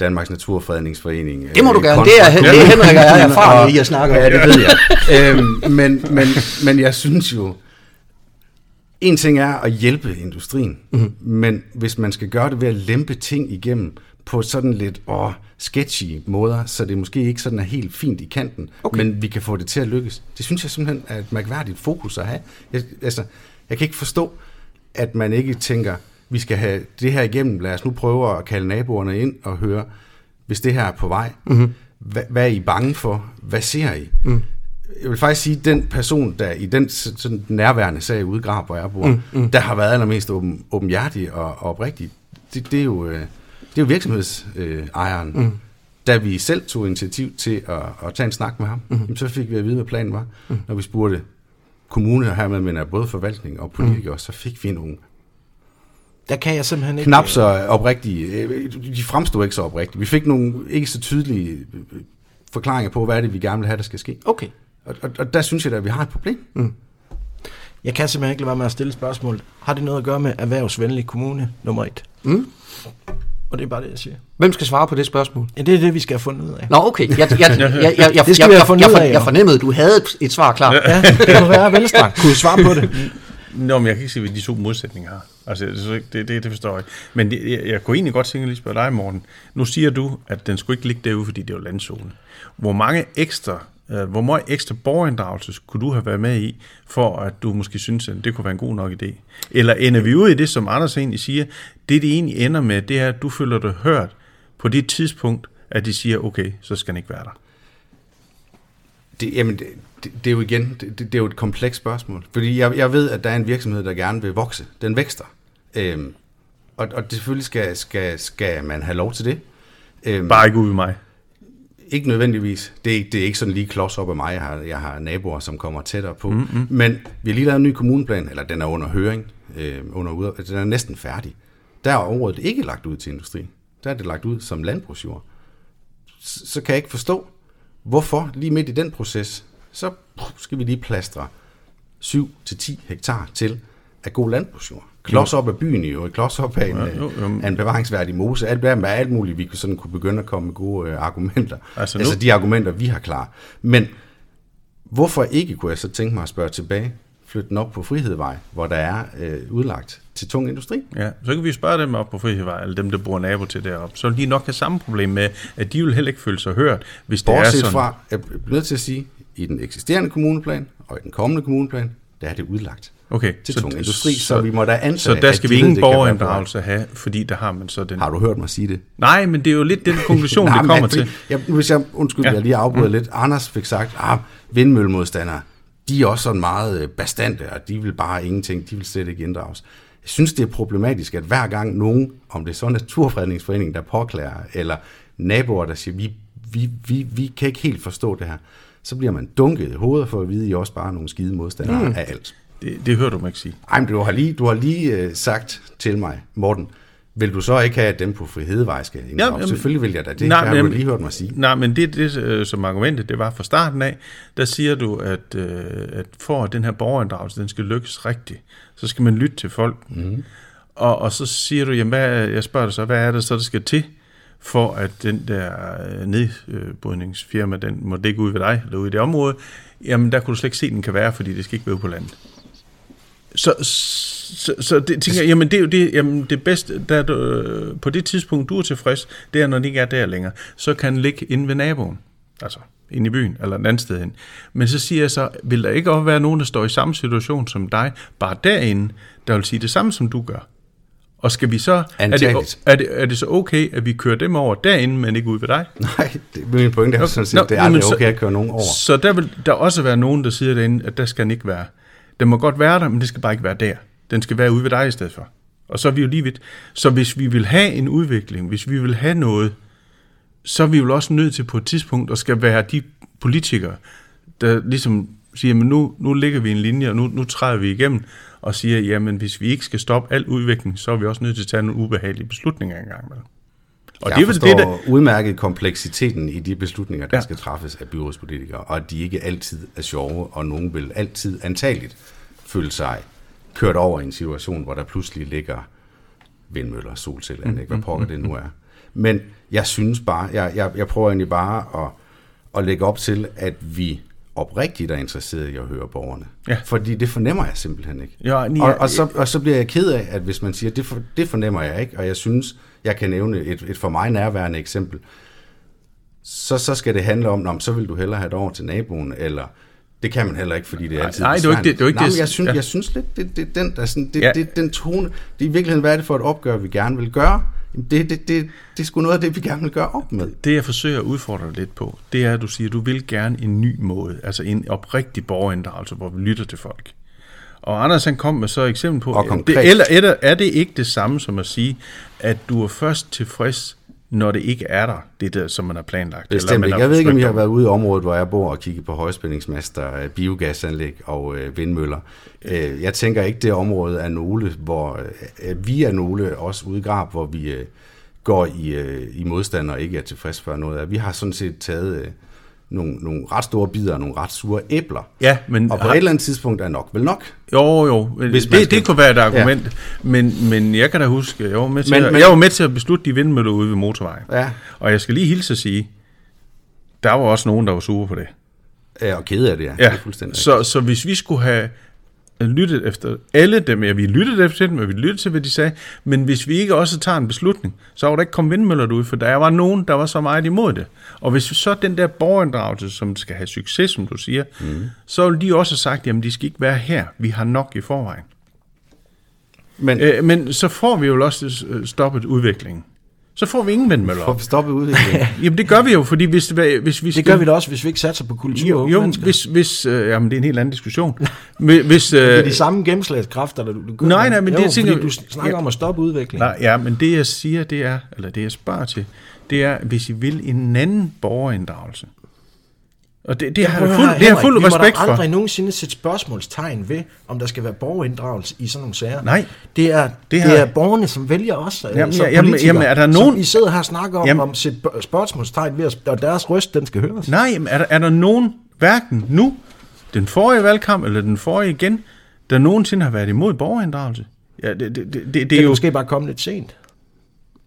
Danmarks Naturfredningsforening. Det må du øh, gerne. Det er, det er Henrik og jeg erfaren i at snakke om. Ja, det ved jeg. øhm, men, men, men jeg synes jo, en ting er at hjælpe industrien, mm-hmm. men hvis man skal gøre det ved at lempe ting igennem på sådan lidt åh, sketchy måder, så det måske ikke sådan er helt fint i kanten, okay. men vi kan få det til at lykkes. Det synes jeg simpelthen er et mærkværdigt fokus at have. Jeg, altså, jeg kan ikke forstå, at man ikke tænker, vi skal have det her igennem, lad os nu prøve at kalde naboerne ind og høre, hvis det her er på vej, mm-hmm. hvad, hvad er I bange for? Hvad ser I? Mm. Jeg vil faktisk sige, at den person, der i den sådan nærværende sag ude Grab, hvor jeg bor, mm, mm. der har været allermest åben, åbenhjertig og, og oprigtig, det, det, er jo, øh, det er jo virksomhedsejeren. Mm. Da vi selv tog initiativ til at, at tage en snak med ham, mm. så fik vi at vide, hvad planen var. Mm. Når vi spurgte kommune her med, men er både forvaltning og politikere, mm. så fik vi nogle der kan jeg simpelthen ikke... Knap så oprigtige. Øh, de fremstod ikke så oprigtige. Vi fik nogle ikke så tydelige øh, forklaringer på, hvad er det, vi gerne vil have, der skal ske. Okay. Og, og, og der synes jeg da, at vi har et problem. Mm. Jeg kan simpelthen ikke lade være med at stille spørgsmål. Har det noget at gøre med erhvervsvenlig kommune nummer et? Mm. Og det er bare det, jeg siger. Hvem skal svare på det spørgsmål? Ja, det er det, vi skal have fundet ud af. Nå, okay. Jeg, jeg, jeg, jeg, jeg, jeg, det skal jeg, jeg, jeg, jeg, jeg fornemmede, at du havde et, et svar klar. Ja, det kunne være Venstre. Kunne du svare på det? Nå, men jeg kan ikke se, hvad de to modsætninger har. Altså, det, det, det forstår jeg ikke. Men det, jeg, jeg kunne egentlig godt tænke lige spørge dig, Morten. Nu siger du, at den skulle ikke ligge derude, fordi det var landzone. Hvor mange ekstra, hvor meget ekstra borgerinddragelse kunne du have været med i, for at du måske synes, at det kunne være en god nok idé? Eller ender vi ud i det, som Anders egentlig siger, det det egentlig ender med, det er, at du føler dig hørt på det tidspunkt, at de siger, okay, så skal den ikke være der. Det, jamen, det, det, det er jo igen, det, det er jo et komplekst spørgsmål. Fordi jeg, jeg ved, at der er en virksomhed, der gerne vil vokse. Den vækster. Øhm, og, og selvfølgelig skal, skal, skal man have lov til det. Øhm, Bare ikke ud med mig. Ikke nødvendigvis. Det er, ikke, det er ikke sådan lige klods op af mig. Jeg har, jeg har naboer, som kommer tættere på. Mm-hmm. Men vi har lige lavet en ny kommuneplan, eller den er under høring, øh, under ud, den er næsten færdig. Der er området ikke lagt ud til industri. Der er det lagt ud som landbrugsjord. Så, så kan jeg ikke forstå, hvorfor lige midt i den proces, så skal vi lige plastre 7-10 hektar til af god landbrugsjord. Klods op af byen øvrigt, klods op af en, ja, jo, jo. af en bevaringsværdig mose. Alt med alt muligt, vi sådan kunne begynde at komme med gode uh, argumenter. Altså, nu... altså de argumenter, vi har klar. Men hvorfor ikke, kunne jeg så tænke mig at spørge tilbage, flytte den op på Frihedvej, hvor der er øh, udlagt til tung industri. Ja, så kan vi spørge dem op på Frihedvej, eller dem, der bor nabo til deroppe. Så vil de nok have samme problem med, at de vil heller ikke føle sig hørt, hvis Bortset det er sådan. fra, jeg bliver nødt til at sige, i den eksisterende kommuneplan og i den kommende kommuneplan, der er det udlagt Okay. til tung industri, så vi må da antage, Så der at skal vi ingen det borgerinddragelse have, fordi der har man så den... Har du hørt mig sige det? Nej, men det er jo lidt den konklusion, det Nej, men kommer fordi- til. Jeg, hvis jeg, undskyld, Ja. jeg lige afbryder mm. lidt. Anders fik sagt, at ah, vindmøllemodstandere, de er også sådan meget øh, bastante, og de vil bare ingenting, de vil slet ikke inddrages. Jeg synes, det er problematisk, at hver gang nogen, om det er så Naturfredningsforeningen, der påklager, eller naboer, der siger, vi, vi, vi, vi kan ikke helt forstå det her, så bliver man dunket i hovedet for at vide, at I er også bare nogle skide modstandere mm. af alt. Det, det hører du mig ikke sige. Ej, men du har lige, du har lige øh, sagt til mig, Morten, vil du så ikke have, at dem på Frihedevej skal inddrages? jamen- Selvfølgelig vil jeg da det. Nej, Nej, har du men- lige hørt mig sige. Nej, men det, det øh, som argumentet, det var fra starten af, der siger du, at, øh, at for at den her borgerinddragelse, den skal lykkes rigtigt, så skal man lytte til folk. Mm. Og, og så siger du, jamen, hvad, jeg spørger dig så, hvad er det så, der skal til, for at den der øh, nedbrydningsfirma, den må ligge ude ved dig, eller ude i det område, jamen der kunne du slet ikke se, den kan være, fordi det skal ikke være på landet. Så, så, så det, tænker jeg, jamen det er jo det, jamen det bedste, der, du, øh, på det tidspunkt, du er tilfreds, det er, når den ikke er der længere, så kan den ligge inde ved naboen, altså inde i byen, eller et andet sted hen. Men så siger jeg så, vil der ikke også være nogen, der står i samme situation som dig, bare derinde, der vil sige det samme, som du gør? Og skal vi så, er det, er, det, er det så okay, at vi kører dem over derinde, men ikke ud ved dig? Nej, det, min pointe er sådan set, Nå, det er aldrig så- okay at køre nogen over. Så der vil der også være nogen, der siger derinde, at der skal den ikke være. Den må godt være der, men det skal bare ikke være der. Den skal være ude ved dig i stedet for. Og så er vi jo lige vidt. Så hvis vi vil have en udvikling, hvis vi vil have noget, så er vi jo også nødt til på et tidspunkt at skal være de politikere, der ligesom siger, men nu, nu ligger vi en linje, og nu, nu træder vi igennem, og siger, jamen hvis vi ikke skal stoppe al udvikling, så er vi også nødt til at tage nogle ubehagelige beslutninger engang. Vel? Og jeg det er forstår det, der, udmærket kompleksiteten i de beslutninger, der Ja. skal træffes af byrådspolitikere, og at de ikke altid er sjove, og nogen vil altid antageligt føle sig kørt over i en situation, hvor der pludselig ligger vindmøller, solcelleanlæg, hvad pokker det nu er. Men jeg synes bare, jeg, jeg, jeg prøver egentlig bare at, at lægge op til, at vi oprigtigt er interesseret i at høre borgerne. Ja. Fordi det fornemmer jeg simpelthen ikke. Ja, ja, og, og, så, og så bliver jeg ked af, at hvis man siger, det, for, det fornemmer jeg ikke, og jeg synes, jeg kan nævne et, et for mig nærværende eksempel, så, så skal det handle om, "Nå, men så vil du hellere have det over til naboen, eller det kan man heller ikke, fordi det er altid nej, det er ikke det- det er ikke Nej, det- men jeg synes, ja. jeg synes lidt, det, det, den, der, sådan, det, Ja. det, den tone, det er i virkeligheden, hvad er det for et opgør, vi gerne vil gøre? Det, det, det, det er sgu noget af det, vi gerne vil gøre op med. Det, jeg forsøger at udfordre dig lidt på, det er, at du siger, at du vil gerne en ny måde, altså en oprigtig borgerinddragelse, hvor vi lytter til folk. Og Anders han kom med så et eksempel på, Og det, konkret. eller er det, ikke det samme som at sige, at du er først tilfreds, når det ikke er der, det der, som man har planlagt? Bestemt man ikke. Jeg ved ikke, om forsøgt har været ude i området, hvor jeg bor og kigget på højspændingsmaster, øh, biogasanlæg og øh, vindmøller. Øh, Jeg tænker ikke, det område er nogle, hvor øh, vi er nogle, også ude i Grab, hvor vi øh, går i, øh, i modstand og ikke er tilfreds for noget af. Vi har sådan set taget øh, nogle, nogle ret store bidder og nogle ret sure æbler. Ja, men Og på har- et eller andet tidspunkt er nok vel nok. Jo, jo. Hvis det, skal... det kunne være et argument. Ja. Men, men jeg kan da huske, jeg var, med til Men- at, men- jeg var med til at beslutte de vindmøller ude ved motorvejen. Ja. Og jeg skal lige hilse at sige, der var også nogen, der var sure på det. Ja, og kede af det, ja. det er fuldstændig så, så hvis vi skulle have lyttet efter alle dem, ja, vi lyttede efter dem, og vi lyttede til, hvad de sagde, men hvis vi ikke også tager en beslutning, så var der ikke kommet vindmøller ud, for der var nogen, der var så meget imod det. Og hvis så den der borgerinddragelse, som skal have succes, som du siger, mm. så vil de også have sagt, jamen de skal ikke være her, vi har nok i forvejen. Men Øh, men så får vi jo også stoppet udviklingen. Så får vi ingen vindmøller. for at stoppe udviklingen. Jamen det gør vi jo, fordi hvis, hvis vi Det gør vi da også, hvis vi ikke satser på kultur og Jo, jo mennesker. hvis, hvis øh, jamen det er en helt anden diskussion. Hvis, hvis, øh, Det er de samme gennemslagskræfter, der du, du gør. Nej, nej, men jo, det, jeg tænker- du snakker Ja. om at stoppe udviklingen. Nej, ja, men det jeg siger, det er, eller det jeg spørger til, det er, hvis I vil en anden borgerinddragelse. Og det, det har jeg fuld, det har jeg fuld vi respekt må da aldrig for. nogensinde sætte spørgsmålstegn ved, om der skal være borgerinddragelse i sådan nogle sager. Nej. Det er, Det det, har- det er borgerne, som vælger os øh, Jamen, som ja, jamen, jamen, er der Som nogen- I sidder her og snakker om, Jamen- om at sætte spørgsmålstegn ved, at- og deres røst, den skal høres. Nej, jamen, er der, er der nogen, hverken nu, den forrige valgkamp, eller den forrige igen, der nogensinde har været imod borgerinddragelse? Ja, det, det, det, det, det Det er jo... måske bare komme lidt sent.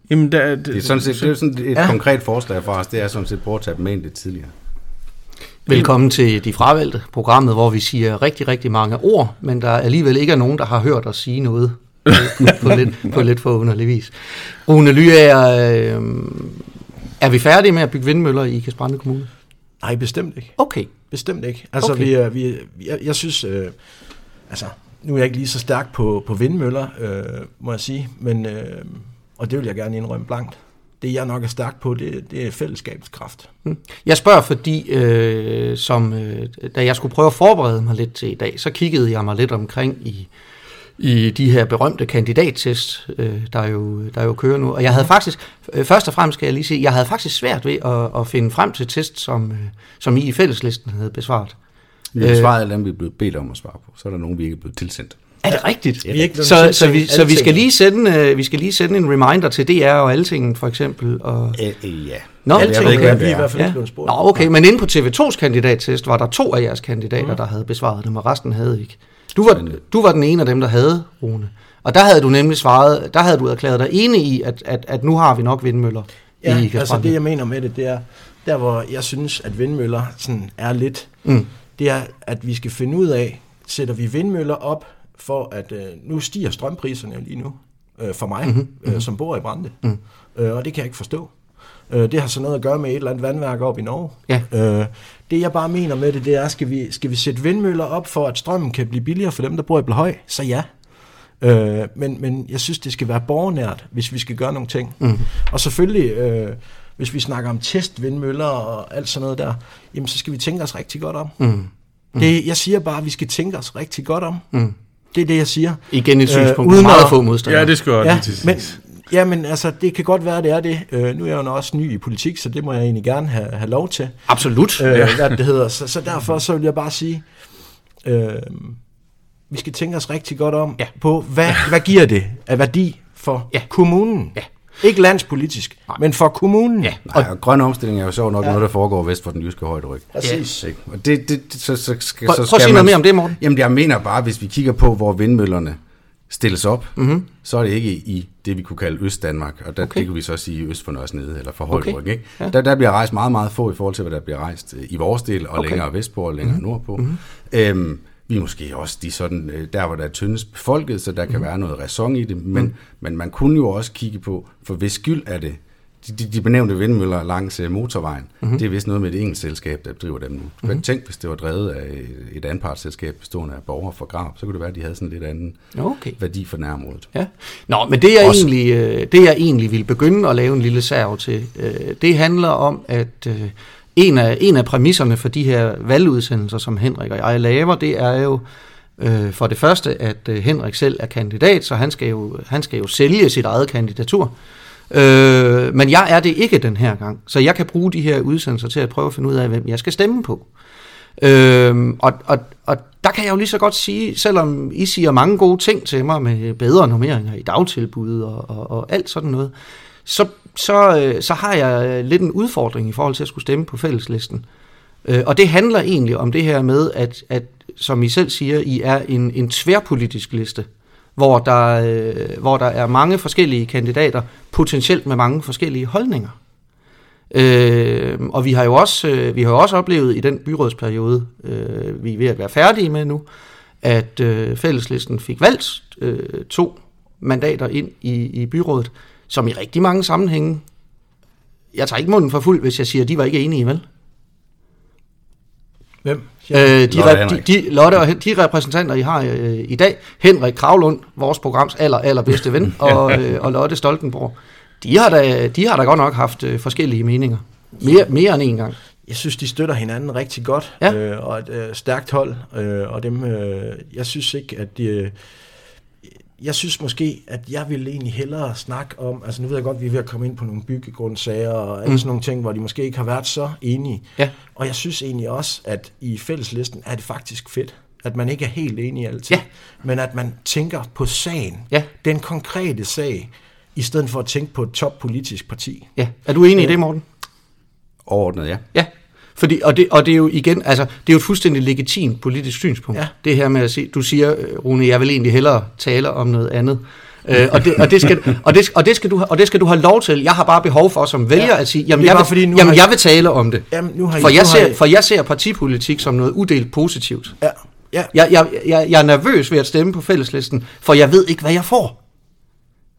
Jamen, der, Det er sådan set det er sådan et Ja. konkret forslag for os, det er sådan set at tage dem med ind lidt tidligere. Velkommen til De Fravalgte, programmet, hvor vi siger rigtig, rigtig mange ord, men der alligevel ikke er nogen, der har hørt os sige noget øh, på lidt, på lidt for underlig vis. Rune Lyager, øh, er vi færdige med at bygge vindmøller i Ikast Kommune? Nej, bestemt ikke. Okay. Bestemt ikke. Altså, Okay. vi, er- vi, vi, jeg, jeg synes, øh, altså, nu er jeg ikke lige så stærk på, på vindmøller, øh, må jeg sige, men, øh, og det vil jeg gerne indrømme blankt. Det jeg nok er stærk på, det, det er fællesskabets kraft. Jeg spørger, fordi øh, som, øh, da jeg skulle prøve at forberede mig lidt til i dag, så kiggede jeg mig lidt omkring i, i de her berømte kandidattest, øh, der, jo, der jo kører nu. Og jeg havde faktisk, øh, først og fremmest skal jeg lige sige, jeg havde faktisk svært ved at, at finde frem til test, som, øh, som I i fælleslisten havde besvaret. Vi har svaret alle dem, vi er blevet bedt om at svare på. Så er der nogen, vi ikke er blevet tilsendt. Er det rigtigt? Er ikke blevet så, så, vi, så vi skal lige sende, øh, vi skal lige sende en reminder til DR og Alting for eksempel. Og... Æ, øh, ja. Nå, jeg Alting ved ikke, okay, hvad vi er det i hvert er. fald Ja. blevet spurgt. Nå, okay, men inde på TV2's kandidattest var der to af jeres kandidater, der havde besvaret dem, og resten havde ikke. Du var, du var den ene af dem, der havde, Rune. Og der havde du nemlig svaret, der havde du erklæret dig enig i, at, at, at nu har vi nok vindmøller Ja, i altså det jeg mener med det, det er, der hvor jeg synes, at vindmøller sådan er lidt, Mm. det er, at vi skal finde ud af, sætter vi vindmøller op, for at øh, nu stiger strømpriserne lige nu, øh, for mig, mm-hmm. øh, som bor i Brande. Mm. Øh, og det kan jeg ikke forstå. Øh, det har så noget at gøre med et eller andet vandværk op i Norge. Ja. Øh, det jeg bare mener med det, det er, skal vi, skal vi sætte vindmøller op, for at strømmen kan blive billigere for dem, der bor i Blehøj? Så ja. Øh, men, men jeg synes, det skal være borgernært, hvis vi skal gøre nogle ting. Mm. Og selvfølgelig, øh, hvis vi snakker om testvindmøller og alt sådan noget der, jamen så skal vi tænke os rigtig godt om. Mm. Mm. Det, jeg siger bare, at vi skal tænke os rigtig godt om. Mm. Det er det, jeg siger. Igen et synspunkt, Øh, øh, uden meget at- få modstandere. Ja, det skal jeg Ja, til men, ja, men altså, det kan godt være, det er det. Øh, nu er jeg jo også ny i politik, så det må jeg egentlig gerne have, have lov til. Absolut. Øh, hvad det hedder. Så, så derfor så vil jeg bare sige, øh, vi skal tænke os rigtig godt om Ja. på, hvad, hvad giver det af værdi for Ja. kommunen? Ja. Ikke landspolitisk, men for kommunen. Ja. Nej, og grøn omstilling er jo så nok ja. noget, der foregår vest for den jyske højderyg. Præcis. Ikke? Og det, det, det, så, så skal, Prøv- så prøv skal at sige noget mere om det, Morten. Jamen, jeg mener bare, hvis vi kigger på, hvor vindmøllerne stilles op, Mhm. mm-hmm. så er det ikke i det, vi kunne kalde Øst-Danmark, og der, Okay. det kan vi så sige øst for Nørresnede, eller for Højderyg. Okay. Ikke? Ja. Der, der bliver rejst meget, meget få i forhold til, hvad der bliver rejst øh, i vores del, og okay. længere vestpå og længere mm-hmm. nordpå. Mm-hmm. Øhm, vi er måske også de sådan, øh, der, hvor der er tyndest befolket, så der kan Mhm. være noget ræson i det, men, mm. men man kunne jo også kigge på, for hvis skyld er det, de, de, de benævnte vindmøller langs uh, motorvejen, mm-hmm. det er vist noget med et enkelt selskab, der driver dem nu. Mm-hmm. Tænk, hvis det var drevet af et- anpartsselskab bestående af borgere fra Grab, så kunne det være, at de havde sådan lidt anden Okay. værdi for nærområdet. Ja. Nå, men det jeg, Også- egentlig, øh, det jeg egentlig vil begynde at lave en lille serv til, øh, det handler om, at øh, en af, en af præmisserne for de her valgudsendelser, som Henrik og jeg laver, det er jo øh, for det første, at øh, Henrik selv er kandidat, så han skal jo, han skal jo sælge sit eget kandidatur. Øh, men jeg er det ikke den her gang, så jeg kan bruge de her udsendelser til at prøve at finde ud af, hvem jeg skal stemme på. Øh, og, og, og der kan jeg jo lige så godt sige, selvom I siger mange gode ting til mig med bedre normeringer i dagtilbud og, og, og alt sådan noget, så, så, øh, så har jeg øh, lidt en udfordring i forhold til at skulle stemme på fælleslisten. Øh, og det handler egentlig om det her med, at, at som I selv siger, I er en, en tværpolitisk liste, hvor der, øh, hvor der er mange forskellige kandidater, potentielt med mange forskellige holdninger. Øh, og vi har jo også, øh, vi har jo også oplevet i den byrådsperiode, øh, vi er ved at være færdige med nu, at øh, fælleslisten fik valgt øh, to mandater ind i, i byrådet, som i rigtig mange sammenhænge, jeg tager ikke munden for fuld, hvis jeg siger, at de var ikke enige, vel? Hvem? Øh, de, Lotte de, de, Lotte og de repræsentanter, I har øh, i dag, Henrik Kravlund, vores programs aller, allerbedste ven, og, øh, og Lotte Stoltenborg, de har da, de har da godt nok haft øh, forskellige meninger. Mere, mere end en gang. Jeg synes, de støtter hinanden rigtig godt, Ja. øh, og et øh, stærkt hold, øh, og dem, øh, jeg synes ikke, at de, øh, jeg synes måske, at jeg ville egentlig hellere snakke om, altså nu ved jeg godt, at vi er ved at komme ind på nogle byggegrundsager og alle mm. sådan nogle ting, hvor de måske ikke har været så enige. Ja. Og jeg synes egentlig også, at i fælleslisten er det faktisk fedt, at man ikke er helt enig altid, Ja. men at man tænker på sagen, Ja. den konkrete sag, i stedet for at tænke på et toppolitisk parti. Ja. Er du enig i det, Morten? Overordnet, ja. Ja, fordi, og, det, og det er jo igen, altså, det er jo et fuldstændig legitimt politisk synspunkt. Ja. Det her med at se, du siger, øh, Rune, jeg vil egentlig hellere tale om noget andet. Øh, og, det, og, det skal, og, det, og, det skal du, og det skal du have lov til. Jeg har bare behov for som vælger Ja. at sige, jamen, jeg vil, fordi, nu jamen har I- jeg vil tale om det. Jamen, nu har I- for, jeg nu har ser, I- for jeg ser partipolitik som noget uddelt positivt. Ja, ja. Jeg, jeg, jeg, jeg er nervøs ved at stemme på fælleslisten, for jeg ved ikke, hvad jeg får.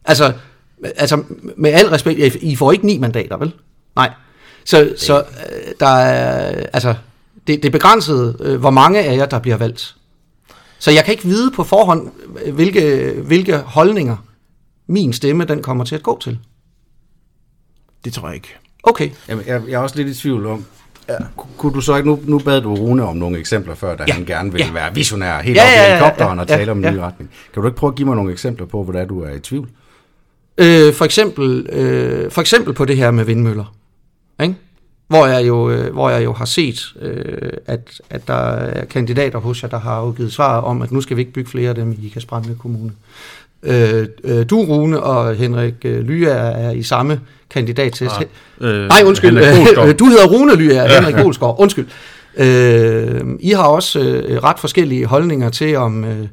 Altså, altså med al respekt, I får ikke ni mandater, vel? Nej. Så, så øh, der er, altså, det, det er begrænset, øh, hvor mange af jer, der bliver valgt. Så jeg kan ikke vide på forhånd, hvilke, hvilke holdninger min stemme den kommer til at gå til. Det tror jeg ikke. Okay. Jamen, jeg, jeg er også lidt i tvivl om, ja. kunne du så ikke, nu, nu bad du Rune om nogle eksempler før, da Ja. ja. han gerne ville Ja. ja. være visionær helt Ja, ja, op i ja, ja, helikopteren ja, og tale ja, om en ja. ny retning. Kan du ikke prøve at give mig nogle eksempler på, hvordan du er i tvivl? Øh, for, eksempel, øh, for eksempel på det her med vindmøller. Ikke? Hvor, jeg jo, øh, hvor jeg jo har set, øh, at, at der er kandidater hos jer, der har afgivet svar om, at nu skal vi ikke bygge flere af dem i Brande Kommune. Øh, øh, du, Rune og Henrik øh, Lya er i samme kandidat til. Ah, øh, Nej, undskyld. Du hedder Rune Lya, ja. Henrik Bolsgaard. Undskyld. Øh, I har også øh, ret forskellige holdninger til, om, øh,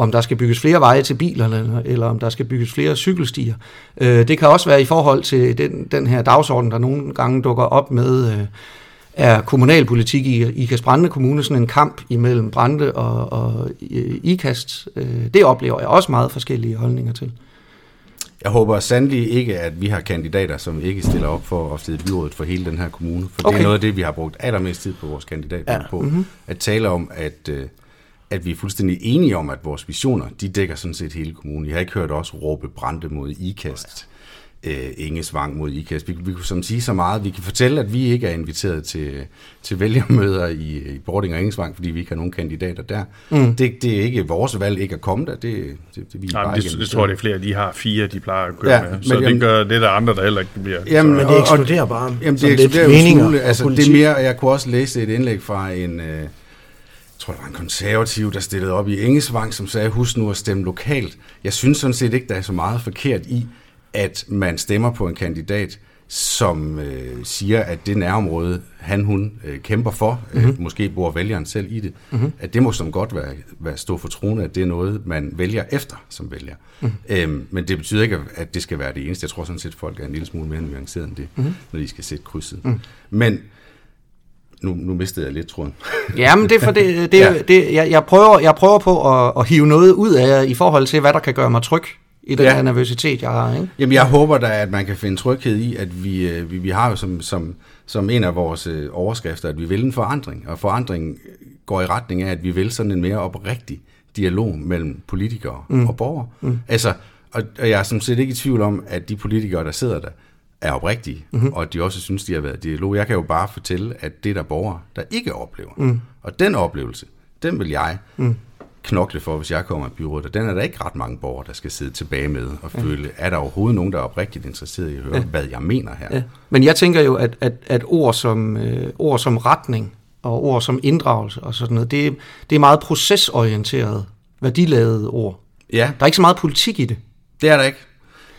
om der skal bygges flere veje til bilerne, eller, om der skal bygges flere cykelstier. Øh, det kan også være i forhold til den, den her dagsorden, der nogle gange dukker op med, øh, er kommunalpolitik i Ikast Brande Kommune sådan en kamp imellem Brande og, og øh, Ikast. Øh, det oplever jeg også meget forskellige holdninger til. Jeg håber sandelig ikke, at vi har kandidater, som ikke stiller op for at sidde i byrådet for hele den her kommune. For okay. det er noget af det, vi har brugt allermest tid på vores kandidater ja. på. Mm-hmm. At tale om, at, øh, at vi er fuldstændig enige om, at vores visioner, de dækker sådan set hele kommunen. Jeg har ikke hørt os råbe brænde mod IKAST, øh, Ingesvang mod IKAST. Vi, vi kunne som sige så meget. Vi kan fortælle, at vi ikke er inviteret til, til vælgermøder i, i Bording og Ingesvang, fordi vi ikke har nogen kandidater der. Mm. Det, det er ikke vores valg ikke at komme der. Det, det, det, vi er Nej, bare men ikke det, det tror jeg, det er flere. De har fire, de plejer at køre Ja, med. men Så det jamen- gør det, der er andre, der heller ikke bliver. Jamen, så, Men det ekskluderer bare Jamen, det lidt ekskluderer jo smule. Altså, det er mere, jeg kunne også læse et indlæg fra en, øh, tror det var en konservativ, der stillede op i Engesvang, som sagde, husk nu at stemme lokalt. Jeg synes sådan set ikke, der er så meget forkert i, at man stemmer på en kandidat, som øh, siger, at det nærområde, han hun øh, kæmper for, mm-hmm. måske bor vælgeren selv i det, mm-hmm. at det må som godt være, være stå for troende, at det er noget, man vælger efter som vælger. Mm-hmm. Øhm, men det betyder ikke, at det skal være det eneste. Jeg tror sådan set, folk er en lille smule mere nuanceret end det, mm-hmm. når de skal sætte krydset. Mm. Men nu, nu mistede jeg lidt tråden. Ja, men det er for det, det, Ja. ja. det jeg, jeg, prøver, jeg prøver på at, at hive noget ud af i forhold til, hvad der kan gøre mig tryg i den Ja. her nervøsitet, jeg har. Ikke? Jamen, jeg håber da, at man kan finde tryghed i, at vi, øh, vi, vi har jo som, som, som en af vores øh, overskrifter, at vi vil en forandring. Og forandring går i retning af, at vi vil sådan en mere oprigtig dialog mellem politikere mm. og borgere. Mm. Altså, og, og jeg er som set ikke i tvivl om, at de politikere, der sidder der, er oprigtige, mm-hmm. og at de også synes, de har været i dialog. Jeg kan jo bare fortælle, at det er der borgere, der ikke oplever. Mm. Og den oplevelse, den vil jeg mm. knokle for, hvis jeg kommer i byrådet, og den er der ikke ret mange borgere, der skal sidde tilbage med og ja. føle, er der overhovedet nogen, der er oprigtigt interesseret i at høre, ja. hvad jeg mener her? Ja. Men jeg tænker jo, at, at, at ord, som, øh, ord som retning og ord som inddragelse og sådan noget, det, det er meget procesorienteret, værdiladede ord. ja, Der er ikke så meget politik i det. det er der ikke.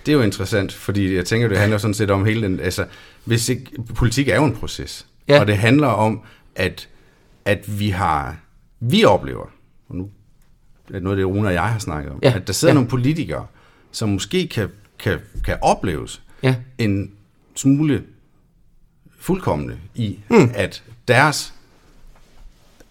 Det er jo interessant, fordi jeg tænker, det handler sådan set om hele den, altså, hvis ikke, politik er jo en proces, Ja. og det handler om, at, at vi har, vi oplever, og nu er noget, det Rune og jeg har snakket om, Ja. at der sidder Ja. nogle politikere, som måske kan, kan, kan opleves Ja. en smule fuldkommende i, mm. at deres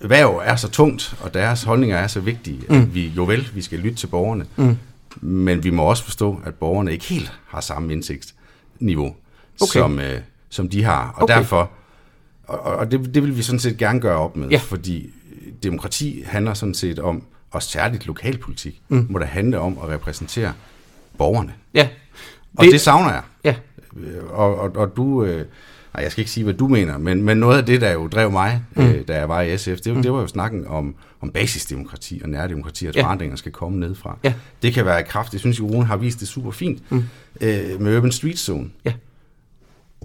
værv er så tungt, og deres holdninger er så vigtige, mm. at vi jo vel, vi skal lytte til borgerne, mm. Men vi må også forstå, at borgerne ikke helt har samme indsigtsniveau, Okay. som, øh, som de har, og Okay. derfor, og, og det, det vil vi sådan set gerne gøre op med, Ja. fordi demokrati handler sådan set om, og særligt lokalpolitik, mm. må det handle om at repræsentere borgerne. Ja. Og det, det savner jeg. Ja. Øh, Og, og, og du, øh, nej, jeg skal ikke sige, hvad du mener, men, men noget af det, der jo drev mig, mm. øh, da jeg var i SF, det, mm. det var jo snakken om, om basisdemokrati og nærdemokrati, at Ja. forandringer skal komme nedefra. Ja. Det kan være kraft. Jeg synes, jo, Rune har vist det super fint mm. øh, med Urban Street Zone. Ja.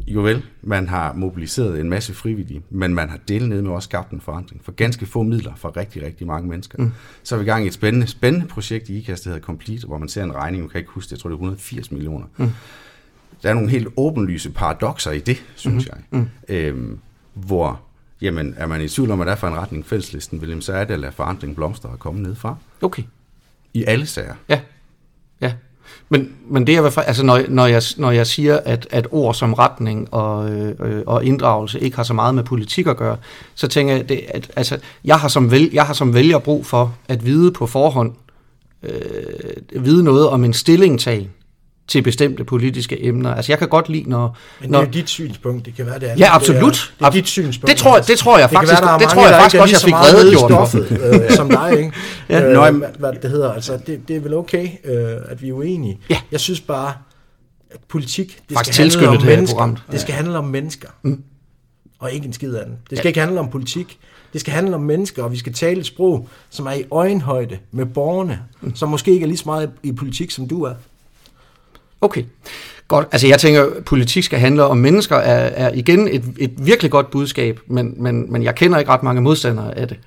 Jo vel, man har mobiliseret en masse frivillige, men man har delt ned med også skabt en forandring for ganske få midler for rigtig, rigtig mange mennesker. Mm. Så er vi i gang i et spændende, spændende projekt i IKAST, der hedder Complete, hvor man ser en regning, jeg kan ikke huske det, jeg tror det er 180 millioner. Mm. Der er nogle helt åbenlyse paradoxer i det, synes mm. jeg. Øhm, hvor, jamen, er man i tvivl om, hvad der er for en retning fælleslisten vil, så er det at lade forandring blomstre og komme nedefra. Okay. I alle sager. Ja. Ja. Men, men det er fald, altså når, når, jeg, når jeg siger, at, at ord som retning og, øh, og inddragelse ikke har så meget med politik at gøre, så tænker jeg, det, at altså, jeg, har som vælger, jeg har som vælger brug for at vide på forhånd, øh, vide noget om en stillingtagen til bestemte politiske emner. Altså jeg kan godt lide, når... Men når det er jo dit synspunkt, det kan være det andet. Ja, absolut. Det er, det er dit synspunkt. Det tror jeg- det tror jeg faktisk- være, der er det tror jeg faktisk også, jeg fik for. stoffet, øh, som dig, ikke? Ja. øh, Nå, hvad, det hedder, altså det, det er vel okay, øh, at vi er uenige. Ja. Jeg synes bare, at politik, det Faktisk skal handle om det mennesker. program. Det skal handle om mennesker. Mm. Og ikke en skid af den. Det skal ikke handle om politik. Det skal handle om mennesker, og vi skal tale et sprog, som er i øjenhøjde med borgerne, Mm. som måske ikke er lige så meget i politik, som du er. Okay. Godt. Altså jeg tænker, at politik skal handle om mennesker, er, er igen et, et virkelig godt budskab, men, men, men jeg kender ikke ret mange modstandere af det.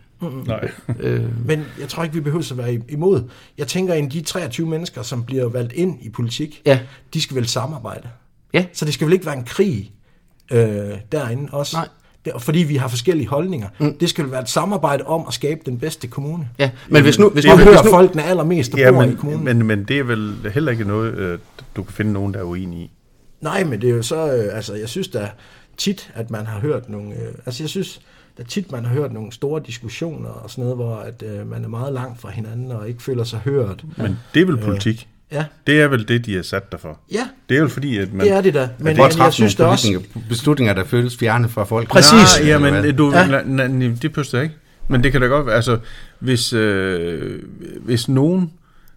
Nej. Øh, Men jeg tror ikke, vi behøver at være imod. Jeg tænker, at de 23 mennesker, som bliver valgt ind i politik, Ja. de skal vel samarbejde. ja, Så det skal vel ikke være en krig øh, derinde også. Nej. Fordi vi har forskellige holdninger. Mm. Det skal være et samarbejde om at skabe den bedste kommune. ja. Men hvis nu... Hvis nu, høre hvis nu folkene allermest, der Ja, bor i men, kommunen. men, men det er vel heller ikke noget, øh, du kan finde nogen, der er uenige i. Nej, men det er jo så, øh, altså jeg synes da tit, at man har hørt nogle, øh, altså jeg synes da tit, man har hørt nogle store diskussioner og sådan noget, hvor at, øh, man er meget langt fra hinanden og ikke føler sig hørt. Men det er vel politik. Ja, Det er vel det, de er sat der for. ja Det er jo fordi, at man... det er det da. Men, at jeg synes nogle også, beslutninger, der føles fjerne fra folk. Præcis. Nej, ja, men Eller du, Ja. ja. na, na, det pøster ikke. Men det kan da godt være, altså, hvis, øh, hvis nogen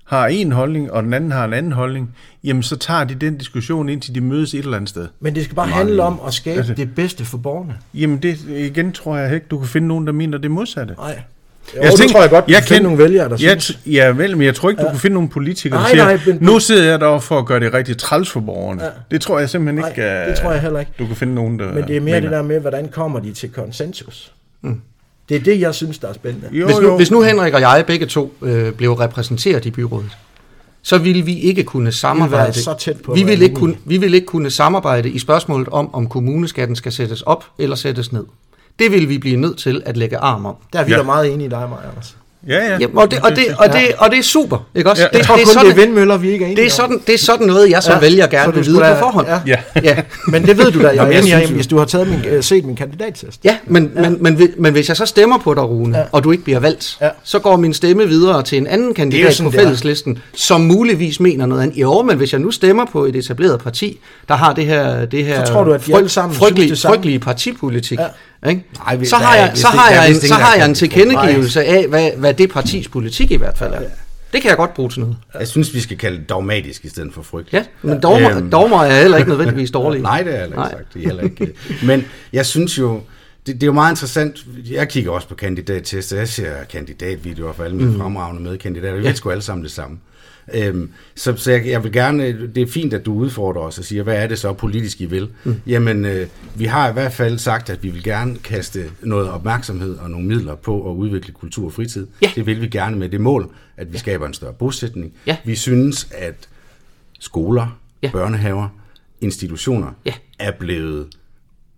har en holdning, og den anden har en anden holdning, jamen så tager de den diskussion indtil de mødes et eller andet sted. men det skal bare handle om at skabe Altså- det bedste for borgerne. Jamen det, igen tror jeg ikke, du kan finde nogen, der mener det modsatte. Nej. Jo, det tror jeg godt, du jeg kan finde nogle vælgere, der jeg, synes. Ja, vel, men jeg tror ikke, du kan finde nogle politikere, der Nej, siger, nej, men- nu sidder jeg derovre for at gøre det rigtig træls for borgerne. Ja. Det tror jeg simpelthen Nej, ikke, det tror jeg heller ikke. du kan finde nogen, der Men det er mere mener. det der med, hvordan kommer de til konsensus. Mm. Det er det, jeg synes, der er spændende. Jo, hvis, nu, jo. hvis nu Henrik og jeg begge to øh, blev repræsenteret i byrådet, så ville vi ikke kunne samarbejde. så tæt på vi ville ikke kunne, vi ville ikke kunne samarbejde i spørgsmålet om, om kommuneskatten skal sættes op eller sættes ned. Det vil vi blive nødt til at lægge arm om. Der er vi Ja. da meget enige i dig, Maja, Anders. Ja, ja. Jamen, og, det, og, det, og, det, og det er super, ikke også? Ja. Det, Jeg tror det, er kun, sådan, det er vindmøller, vi ikke er enige det, er om. sådan, det er sådan noget, jeg som Ja, vælger så gerne skulle vide da- på forhånd. Ja. Ja. Ja. Men det ved du da, jeg er Jamen, jeg enig i, hvis du har taget min, øh, set min kandidattest. Ja, men, ja. Men, men, men, men hvis jeg så stemmer på dig, Rune, ja. og du ikke bliver valgt, Ja. så går min stemme videre til en anden kandidat sådan, på er. fælleslisten, som muligvis mener noget andet. Jo, men hvis jeg nu stemmer på et etableret parti, der har det her, det her Så tror du, at frygtelige, frygtelige partipolitik. Ikke? Nej, vi- så har jeg, så har jeg, så har jeg en tilkendegivelse af, hvad, hvad det partis politik i hvert fald er. Det kan jeg godt bruge til noget. Jeg synes, vi skal kalde det dogmatisk i stedet for frygt. Ja, men dogmer, Øhm. dogmer er heller ikke nødvendigvis dårlige. Nej, det er heller ikke Nej. sagt. Det er heller ikke. Men jeg synes jo, det, det er jo meget interessant. Jeg kigger også på kandidattester. Jeg ser kandidatvideoer for alle mine mm. fremragende medkandidater. Vi Ja. ja. sgu alle sammen det samme. Øhm, så så jeg, jeg vil gerne, det er fint, at du udfordrer os og siger, hvad er det så politisk, I vil? Mm. Jamen, øh, vi har i hvert fald sagt, at vi vil gerne kaste noget opmærksomhed og nogle midler på at udvikle kultur og fritid. Ja. Det vil vi gerne med det mål, at vi skaber en større bosætning. Ja. Vi synes, at skoler, Ja. ja. børnehaver, institutioner Ja. er blevet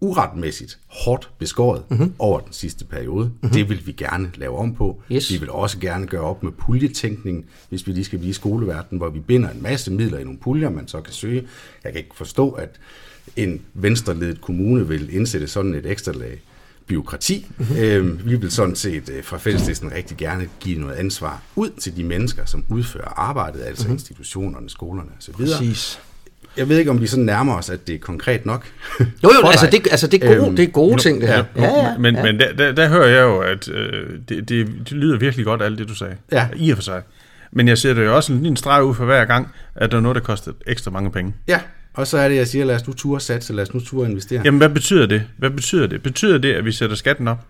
uretmæssigt hårdt beskåret Mhm. mm-hmm. over den sidste periode. Mm-hmm. Det vil vi gerne lave om på. Yes. Vi vil også gerne gøre op med puljetænkning, hvis vi lige skal blive i skoleverdenen, hvor vi binder en masse midler i nogle puljer, man så kan søge. Jeg kan ikke forstå, at en venstreledet kommune vil indsætte sådan et ekstra lag byråkrati. Mhm. Mm-hmm. Øhm, vi vil sådan set øh, fra fælleslæsen rigtig gerne give noget ansvar ud til de mennesker, som udfører arbejdet, altså Mhm. mm-hmm. institutionerne, skolerne osv. Præcis. Jeg ved ikke, om vi sådan nærmer os, at det er konkret nok. Jo, jo, altså det, altså det er gode, Øhm, det er gode ting, det her. Ja, ja, men, ja. men der, der, der hører jeg jo, at øh, det, det, det lyder virkelig godt, alt det du sagde. Ja. I og for sig. Men jeg ser det jo også en lille streg ud for hver gang, at der er noget, der koster ekstra mange penge. Ja, og så er det, jeg siger, lad os nu ture satse, lad os nu ture investere. Jamen, hvad betyder det? Hvad betyder det? Betyder det, at vi sætter skatten op?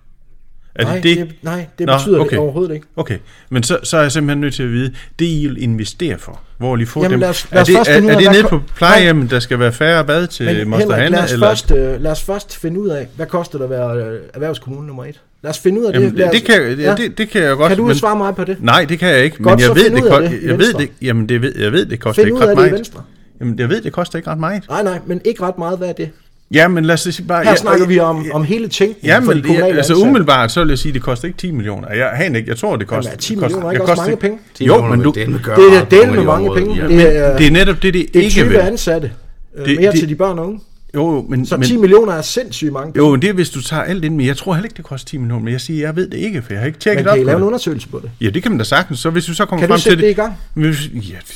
Er Nej, det, nej, det Nå, betyder okay. det overhovedet ikke. Okay, men så, så er jeg simpelthen nødt til at vide, det I vil investere for, hvor I få Jamen, dem? lad os- lad er os det, først er, finde ud er af, det nede på plejehjemmet, der skal være færre bad til Men Moster Hanne? lad os, Eller? først, øh, lad os først finde ud af, hvad koster det at være øh, erhvervskommune nummer et? Lad os finde ud af Jamen, det. Lad os, det, kan, det, ja. det, det kan jeg godt. Kan du men, svare mig på det? Nej, det kan jeg ikke, Godt, men jeg ved, det, ko- det jeg ved det, jamen det ved, jeg ved, det koster Find ikke ret det meget. Jamen, jeg ved, det koster ikke ret meget. Nej, nej, men ikke ret meget. Hvad er det? Ja, men lad os sige bare... Her ja, snakker ja, vi om, om hele tænkningen Ja, for men de kommunale det, altså ansatte. umiddelbart, så vil jeg sige, at det koster ikke 10 millioner. Jeg, jeg, ikke, jeg tror, det koster... Jamen, er 10 det koster- millioner jeg ikke også koster mange penge? Jo, men du... Det, Det er del med mange penge. Det er, det er netop det, det det er ikke 20 vil. ansatte. Øh, Det- mere det- til de børn og unge. Jo, jo, men, Så men, 10 millioner er sindssygt mange penge. jo, men det er, hvis du tager alt ind, men jeg tror heller ikke, det koster 10 millioner, men jeg siger, jeg ved det ikke, for jeg har ikke Men tjekket kan op I på lave en det. undersøgelse på det? Ja, det kan man da sagtens. Så hvis du så kommer Kan du frem til sætte det i det... gang? Ja,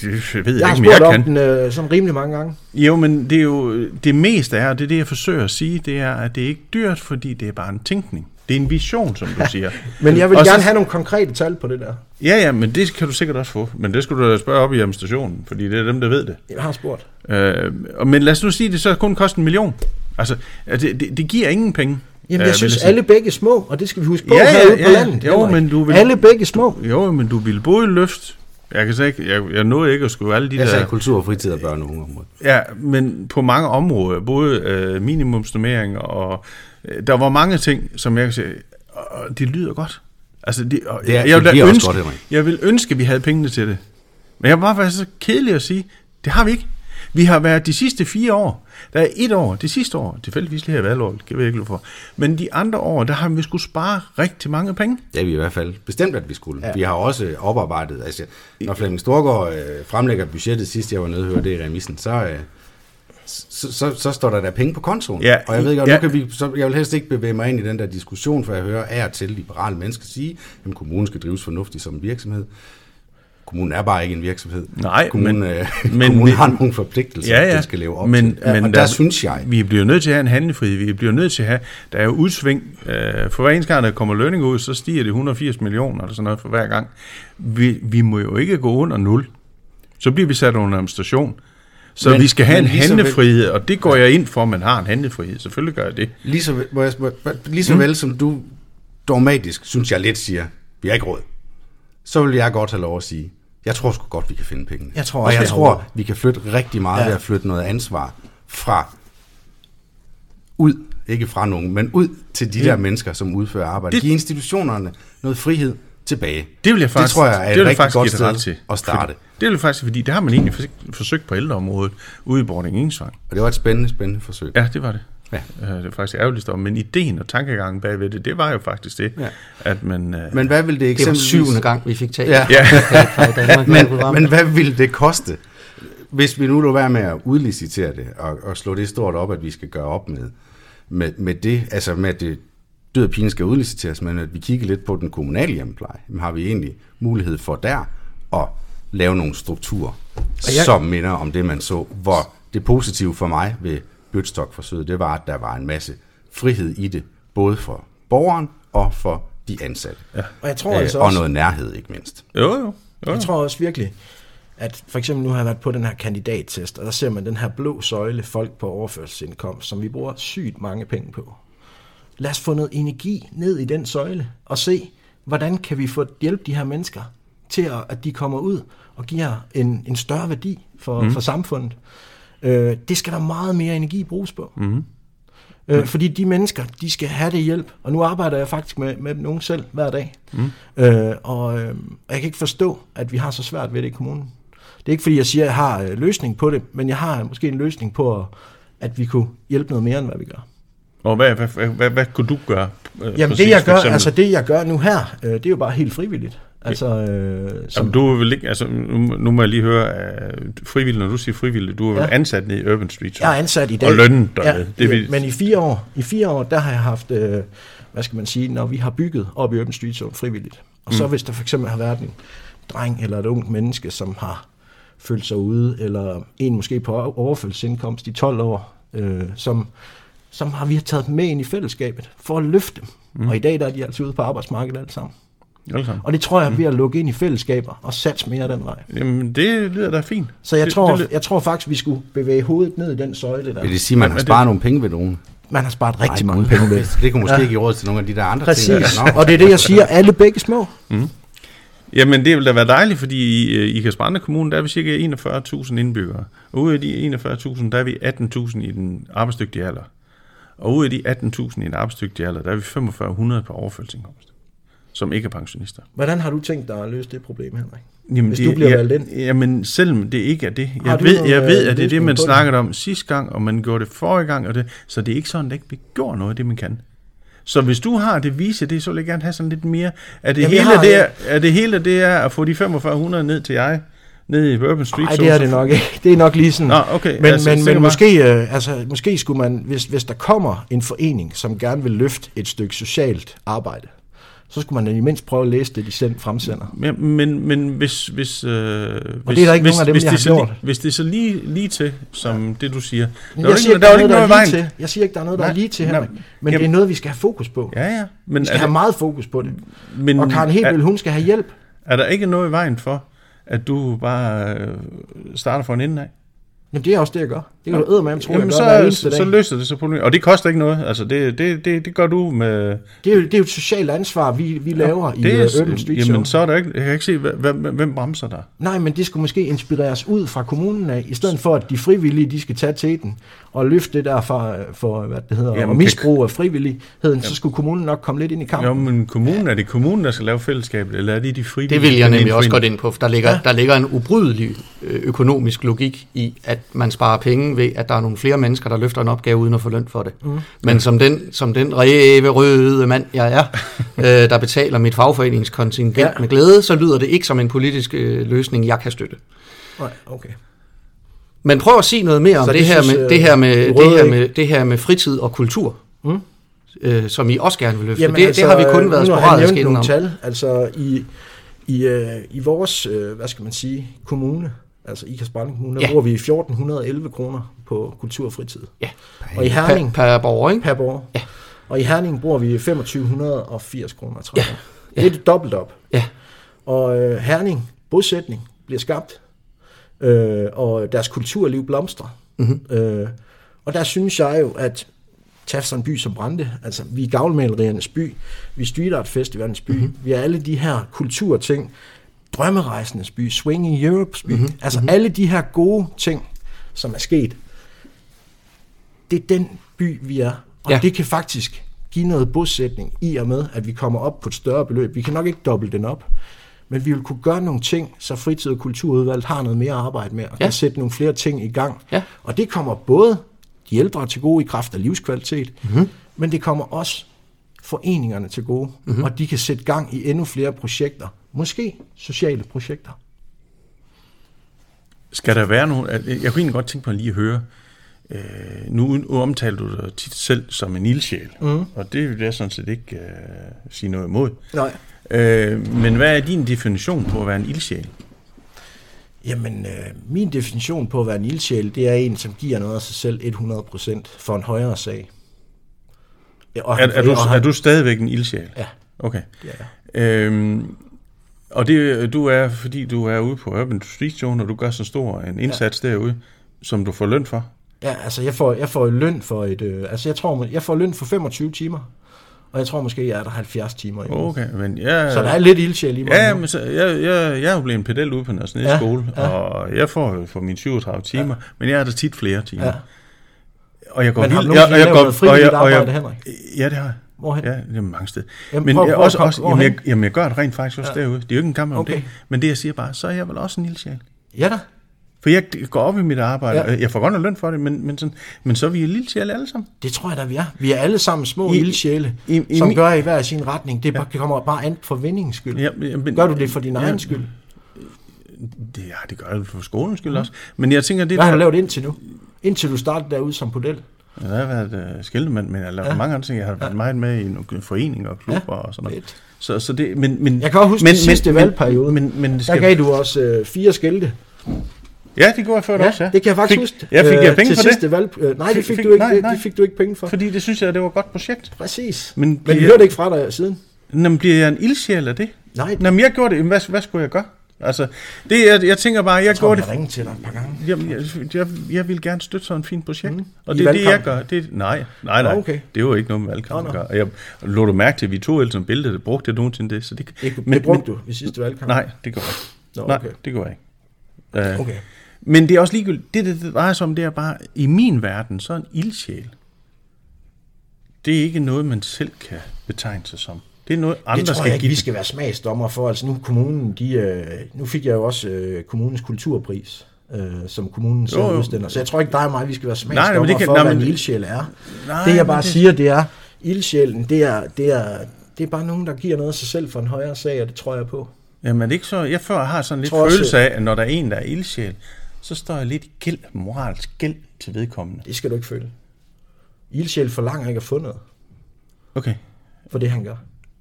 det jeg ved jeg, Jeg har ikke, men jeg kan. om den øh, sådan rimelig mange gange. Jo, men det er jo det meste er, og det er det, jeg forsøger at sige, det er, at det er ikke dyrt, fordi det er bare en tænkning. Det er en vision, som du siger. Men jeg vil Og så- gerne have nogle konkrete tal på det der. Ja, ja, men det kan du sikkert også få. Men det skulle du spørge op i administrationen, fordi det er dem, der ved det. Jeg har spurgt. Øh, men lad os nu sige, at det så kun koster en million. Altså, det, det, det giver ingen penge. Jamen, øh, jeg vil synes, sige. alle begge små, og det skal vi huske på Ja, ja, ja, herude på ja. landet. Jo, men du vil- Alle begge små. Jo, men du ville både løfte... Jeg kan så ikke, jeg, jeg nåede ikke at skrive alle de Jeg der... sagde kultur, fritid og børne- og ungeområdet. Ja, men på mange områder, både øh, minimumsnummering og... Øh, der var mange ting, som jeg kan sige, og det lyder godt. Altså, det, og, Det er- jeg, det vil ønske, godt, Henrik. jeg vil ønske, at vi havde pengene til det. Men jeg bare være så kedelig at sige, det har vi ikke. Vi har været de sidste fire år, der er et år, det sidste år, tilfældigvis lige her valgår, det kan vi ikke for, men de andre år, der har vi skulle spare rigtig mange penge. Det er vi i hvert fald bestemt, at vi skulle. Ja. Vi har også oparbejdet, altså når Flemming Storgård øh, fremlægger budgettet sidst, jeg var nede og høre det i remissen, så, øh, så, så, så står der der penge på kontoen. Ja, og jeg ved godt, ja. nu kan vi, så jeg vil helst ikke bevæge mig ind i den der diskussion, for jeg hører af og til liberale mennesker sige, at kommunen skal drives fornuftigt som en virksomhed. Kommunen er bare ikke en virksomhed. Nej, kommunen, men- øh, men- kommunen har nogle forpligtelser, Ja, ja. den skal leve op men, til. Men og der, synes jeg, Vi bliver nødt til at have en handlefrihed. Vi bliver nødt til at have... Der er jo udsving. Øh, for hver eneste gang, der kommer lønning ud, så stiger det 180 millioner eller sådan noget for hver gang. Vi, vi må jo ikke gå under 0. Så bliver vi sat under administration. Så Men- vi skal have en vel- handlefrihed, og det går jeg ind for, at man har en handlefrihed. Selvfølgelig gør jeg det. Lige så, vel- jeg, lige så vel som du dogmatisk, synes jeg lidt siger, vi har ikke råd, så vil jeg godt have lov at sige, jeg tror sgu godt, vi kan finde pengene. Jeg tror og jeg tror, vi kan flytte rigtig meget Ja. ved at flytte noget ansvar fra ud, ikke fra nogen, men ud til de der mennesker, som udfører arbejde. Det- Give institutionerne noget frihed tilbage. Det vil jeg faktisk, det tror jeg er det et rigtig godt sted til. at starte. Fordi, det vil jeg faktisk, fordi det har man egentlig forsøgt, på ældreområdet ude i Bording Engsvang. Og det var et spændende, spændende forsøg. Ja, det var det. Ja. Øh, Det er faktisk ærgerligt om, men ideen og tankegangen bagved det, det var jo faktisk det, Ja. at man... øh, Men hvad vil det Det var eksempelvis... syvende gang, vi fik talt. Ja. Ja, Danmark. men, men hvad ville det koste, hvis vi nu lå være med at udlicitere det, og, og slå det stort op, at vi skal gøre op med, med, med det, altså med at det død og pine skal udliciteres, men at vi kigger lidt på den kommunale hjemmepleje. Jamen, har vi egentlig mulighed for der at lave nogle strukturer, jeg... som minder om det, man så, hvor det positive for mig ved Bøtstock-forsøget, det var, at der var en masse frihed i det, både for borgeren og for de ansatte. Ja. Og jeg tror altså og også, noget nærhed, ikke mindst. jo, jo. jo. jeg tror også virkelig, at for eksempel nu har jeg været på den her kandidattest, og der ser man den her blå søjle folk på overførselsindkomst, som vi bruger sygt mange penge på. Lad os få noget energi ned i den søjle, og se, hvordan kan vi få hjælpe de her mennesker til, at, at de kommer ud og giver en, en større værdi for, mm. for samfundet. Øh, det skal der meget mere energi bruges på. Mm. Øh, fordi de mennesker, de skal have det hjælp. Og nu arbejder jeg faktisk med, med nogen selv hver dag. Mm. Øh, og øh, jeg kan ikke forstå, at vi har så svært ved det i kommunen. Det er ikke fordi, jeg siger, at jeg har øh, løsning på det, men jeg har måske en løsning på, at vi kunne hjælpe noget mere, end hvad vi gør. Og hvad, hvad, hvad, hvad, hvad kunne du gøre? øh, Jamen præcis, det jeg gør, altså det jeg gør nu her, øh, det er jo bare helt frivilligt. Altså, øh, som, Jamen, du vel ikke, altså, nu, nu må jeg lige høre, uh, frivillig, når du siger frivillig, du er Ja. ansat nede i Urban Street. jeg er ansat i dag. Og lønnen dernede. Ja, det vil, men i fire år, i fire år, der har jeg haft, øh, hvad skal man sige, når vi har bygget op i Urban Street Zone frivilligt. Og så hvis der for eksempel har været en dreng eller et ungt menneske, som har følt sig ude, eller en måske på overfølsindkomst i 12 år, øh, som, som har vi taget dem med ind i fællesskabet for at løfte dem. Mm. Og i dag der er de altså ude på arbejdsmarkedet alle sammen. Alle sammen. Og det tror jeg, ved at lukke ind i fællesskaber og satse mere den vej. Jamen, det lyder da fint. Så jeg, det, tror, det, jeg tror faktisk, vi skulle bevæge hovedet ned i den søjle der. Vil det sige, at man har Men det- sparet nogle penge ved nogen? Man har sparet rigtig Nej, mange penge ved. Det kunne måske Ja. give råd til nogle af de der andre Præcis. ting. Nå, Og det er det, jeg siger. Alle begge små. Jamen, det vil da være dejligt, fordi i, øh, i Kasbrande Kommune, der er vi cirka 41.000 indbyggere. Og ude af de 41.000, der er vi 18.000 i den arbejdsdygtige alder. Og ude af de 18.000 i den arbejdsdygtige alder, der er vi 4500 på overførselsindkomst, som ikke er pensionister. Hvordan har du tænkt dig at løse det problem, Henrik? Jamen, Hvis du bliver jeg, valgt ind? Jamen, selvom det ikke er det. Har Jeg du ved, jeg ved, at det er det, man det? snakkede om sidste gang, og man gjorde det forrige gang, og det, så det er ikke sådan, at det ikke bliver gjort noget af det, man kan. Så hvis du har det vise det, så vil jeg gerne have sådan lidt mere. Er det, Jamen, hele, har- det er, er det hele det er at få de 4500 ned til jeg, nede i Urban Street Nej, det er det nok ikke. Det er nok lige sådan. Nå, okay. Men, Altså, men, men måske, øh, altså, måske skulle man, hvis, hvis der kommer en forening, som gerne vil løfte et stykke socialt arbejde, så skulle man da i mindst prøve at læse det, de selv fremsender. Men, men, men hvis, hvis, øh, hvis, det er der ikke hvis, nogen af dem, hvis jeg det har så gjort. Lige, hvis det er så lige, lige til, som det du siger. Der er jeg siger ikke, der er jo ikke noget i der er lige til. Jeg siger ikke, der er noget, der Nej, er lige til, nej, Henrik. Men jamen- det er noget, vi skal have fokus på. Ja, ja. Men Vi skal er, have meget fokus på det. men Og Karen Hebel, er, hun skal have hjælp. er der ikke noget i vejen for, at du bare øh, starter fra en ende af? Jamen, det er også det, jeg gør. Det kan du eddermame tro, jeg Jamen, gør hver så, så, så løser det så problemet. Og det koster ikke noget. Altså, det, det, det, det gør du med... Det er, jo, det er jo et socialt ansvar, vi, vi laver i det uh, Urban Street Show. Jamen, så er der ikke... Jeg kan ikke se, hvem, hvem, bremser der. Nej, men det skulle måske inspireres ud fra kommunen af, i stedet for at de frivillige, de skal tage til den og løfte det der for, for hvad det hedder, Jamen, Jamen, misbrug af frivilligheden, så skulle kommunen nok komme lidt ind i kampen. Jo, men kommunen, er det kommunen, der skal lave fællesskabet, eller er det de frivillige? Det vil jeg nemlig også godt ind på, for der ligger, ja. der ligger en ubrydelig øh, økonomisk logik i, at man sparer penge ved, at der er nogle flere mennesker, der løfter en opgave uden at få løn for det. Mm. Men som den, som den ræve røde mand, jeg er, øh, der betaler mit fagforeningskontingent ja. Med glæde, så lyder det ikke som en politisk øh, løsning, jeg kan støtte. Nej, okay. Men prøv at sige noget mere om Så det, det her synes, med, øh, det, her med, de det, her med, det her med fritid og kultur, Mm. øh, som I også gerne vil løfte. Jamen, det, altså, det har vi kun øh, været sporadisk jeg nævnt inden nogle om. tal. Altså i, i, øh, i vores, øh, hvad skal man sige, kommune, altså i Kasperlen Kommune, Ja. der bruger vi 1411 kroner på kultur og fritid. Ja. Og i Per, Herning per borger, ikke? per borger. Ja. Og i Herning bruger vi 2580 kroner, tror jeg. Ja. Det er dobbelt op. Ja. Og øh, Herning, bosætning, bliver skabt. Øh, og deres kulturliv blomstrer. Mm-hmm. Øh, og der synes jeg jo, at tag sådan en by som Brande, altså vi er gavlmaleriernes by, vi er street art festivalens by, mm-hmm. vi er alle de her kulturting, drømmerejsendes by, Swing in Europes by, mm-hmm. altså mm-hmm. alle de her gode ting, som er sket, det er den by, vi er. Og Ja. det kan faktisk give noget bosætning i og med, at vi kommer op på et større beløb. Vi kan nok ikke dobbelt den op, men vi vil kunne gøre nogle ting, så fritid- og kulturudvalget har noget mere arbejde med, og Ja. kan sætte nogle flere ting i gang. Ja. Og det kommer både de ældre til gode i kraft af livskvalitet, mm-hmm. men det kommer også foreningerne til gode, mm-hmm. og de kan sætte gang i endnu flere projekter. Måske sociale projekter. Skal der være nogen... Jeg kunne egentlig godt tænke lige at høre... Øh, nu, nu omtaler du dig tit selv som en ildsjæl, mm. og det vil jeg sådan set ikke øh, sige noget imod. Nej. Øh, men hvad er din definition på at være en ildsjæl? Jamen, øh, min definition på at være en ildsjæl, det er en, som giver noget af sig selv 100% for en højere sag. Ja, og Er, er, du, og han- er du stadigvæk en ildsjæl? Ja, Okay. er jeg. Øhm, og det du er, fordi du er ude på Urban Street Show, og du gør så stor en indsats ja. derude, som du får løn for. Ja, altså jeg får, jeg får løn for et, øh, altså jeg tror, jeg får løn for 25 timer, og jeg tror måske, jeg er der 70 timer i. Okay, men jeg... Så der er lidt ildsjæl i mig. Ja, men så, jeg, jeg, jeg er jo blevet en pedel ude på Nørres Ja, skole, ja. og jeg får jo for mine 37 timer, ja. men jeg er der tit flere timer. Ja. Og jeg går Men har vildt- du nogensinde jeg, lavet noget frivilligt arbejde, Henrik? Ja, det har jeg. Hvorhen? Ja, det er mange steder. Jamen, men prøv- jeg, prøv også, også, jamen, jeg, jamen, jeg gør det rent faktisk også ja. derude. Det er jo ikke en kamp om Okay. det. Men det, jeg siger bare, så er jeg vel også en ildsjæl. Ja da. For jeg går op i mit arbejde, Ja. jeg får godt nok løn for det, men, men, sådan, men så er vi lille sjæle alle sammen. Det tror jeg da, vi er. Vi er alle sammen små I- ildsjæle, i- i som min- gør i hver sin retning. Det, ja. det kommer bare an for vindingens skyld. Ja, men, Gør du det for din ja, egen skyld? Det, ja, det gør jeg for skolens skyld også. Men jeg tænker, det Hvad har du lavet indtil nu? Indtil du startede derude som model? jeg har været uh, skildemand, men jeg har lavet Ja. ja. mange andre ting. Jeg har været meget med i nogle foreninger og klubber Ja, og sådan noget. fedt. Så, så det, men, men, Jeg kan også huske men, den sidste valgperiode. Men, men, men Der gav du også øh, fire skilte. ja, det gjorde jeg før Ja, også, ja. det kan jeg faktisk fik, huske. Ja, fik jeg Øh, penge til for det? sidste Valg, øh, nej, det fik, Fik- du ikke, nej, nej. det fik du ikke penge for. Fordi det synes jeg, det var et godt projekt. Præcis. Men Men bliver- hørte ikke fra dig siden. Jamen, bliver jeg en ildsjæl af det? Nej, Nå, men jeg gjorde det. Jamen, Hvad, hvad skulle jeg gøre? Altså, det, jeg, jeg tænker bare, jeg, jeg tror, jeg det... ringe til dig et par gange. Jamen, jeg, jeg, jeg vil gerne støtte sådan et fint projekt. Mm. Og I det er det, jeg gør. Det, nej, nej, nej. Nå, okay. Det er jo ikke noget med valgkamp Nå, at gøre. Jeg lå du mærke til, at vi tog ellers som billede, det brugte jeg nogensinde det. Så det, Det, men, det brugte du i sidste valgkamp. Nej, det går ikke. Nå, Nej, okay. det går ikke. Uh, Okay. Men det er også ligegyldigt. Det, det, det drejer sig om, det er bare, i min verden, så en ildsjæl. Det er ikke noget, man selv kan betegne sig som. Det er noget, andre Det tror skal jeg ikke, give. vi skal være smagsdommer for. Altså nu kommunen, de, øh, nu fik jeg jo også øh, kommunens kulturpris, øh, som kommunen selv udstiller. Så jeg tror ikke, dig og mig, vi skal være nej, smagsdommer men det kan- for, nej, hvad men- en ildsjæl er. Nej, det jeg bare det- siger, det er, ildsjælen, det er, det, er, det er bare nogen, der giver noget af sig selv for en højere sag, og det tror jeg på. Jamen er det ikke så, jeg før har sådan lidt Tror følelse af, at når der er en, der er ildsjæl, så står jeg lidt i gæld, moralsk gæld til vedkommende. Det skal du ikke føle. Ildsjæl forlanger ikke at få noget Okay, for det, han gør.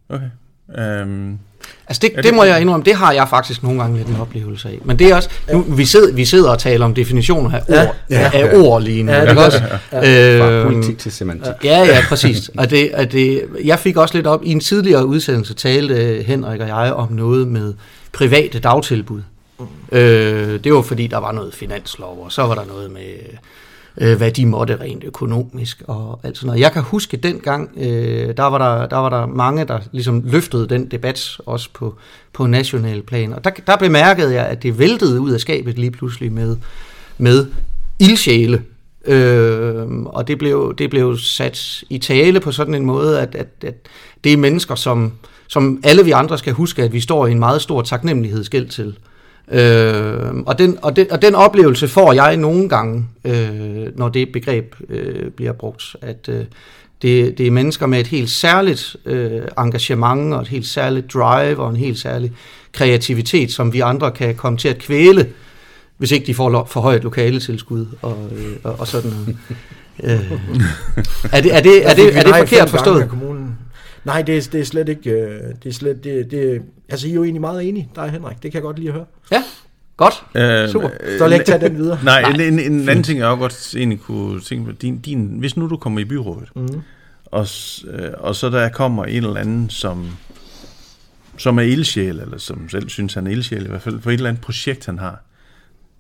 Okay. Um, Altså det, det, det- må jeg indrømme, det har jeg faktisk nogle gange lidt en oplevelse af. Men det er også, nu, vi, sidder, vi sidder og taler om definitioner af Ja. ord, Ja. af ord lige nu. Ja, det ikke også? Fra Øhm, politik til semantik. Ja, ja, præcis. Og det, og det, jeg fik også lidt op, i en tidligere udsendelse talte øh, Henrik og jeg om noget med private dagtilbud. Øh, det var fordi, der var noget finanslov, og så var der noget med, øh, hvad de måtte rent økonomisk og alt sådan noget. Jeg kan huske dengang, øh, der, var der, der var der mange, der ligesom løftede den debat også på, på national plan. Og der, der bemærkede jeg, at det væltede ud af skabet lige pludselig med, med ildsjæle. Øh, og det blev, det blev sat i tale på sådan en måde, at, at, at det er mennesker, som, som alle vi andre skal huske, at vi står i en meget stor taknemmelighedsgæld til. Øh, og, den, og, den, og den oplevelse får jeg nogle gange, øh, når det begreb øh, bliver brugt, at øh, det, det er mennesker med et helt særligt øh, engagement og et helt særligt drive og en helt særlig kreativitet, som vi andre kan komme til at kvæle, hvis ikke de får lo- for højt lokale tilskud og, øh, og, og sådan noget. øh, er det, er det, er Der fik det, er det forkert forstået? Nej, det er, det er slet ikke... øh, Det er slet, det, det, altså, I er jo egentlig meget enige, dig og Henrik. Det kan jeg godt lide at høre. Ja, godt. øh, Super. Så vil jeg ikke tage den videre. Nej, en, en, en anden ting, jeg også godt egentlig kunne tænke på, din, din, hvis nu du kommer i byrådet, Mm. og, øh, og så der kommer en eller anden, som, som er ildsjæl, eller som selv synes, han er ildsjæl, i hvert fald for et eller andet projekt, han har,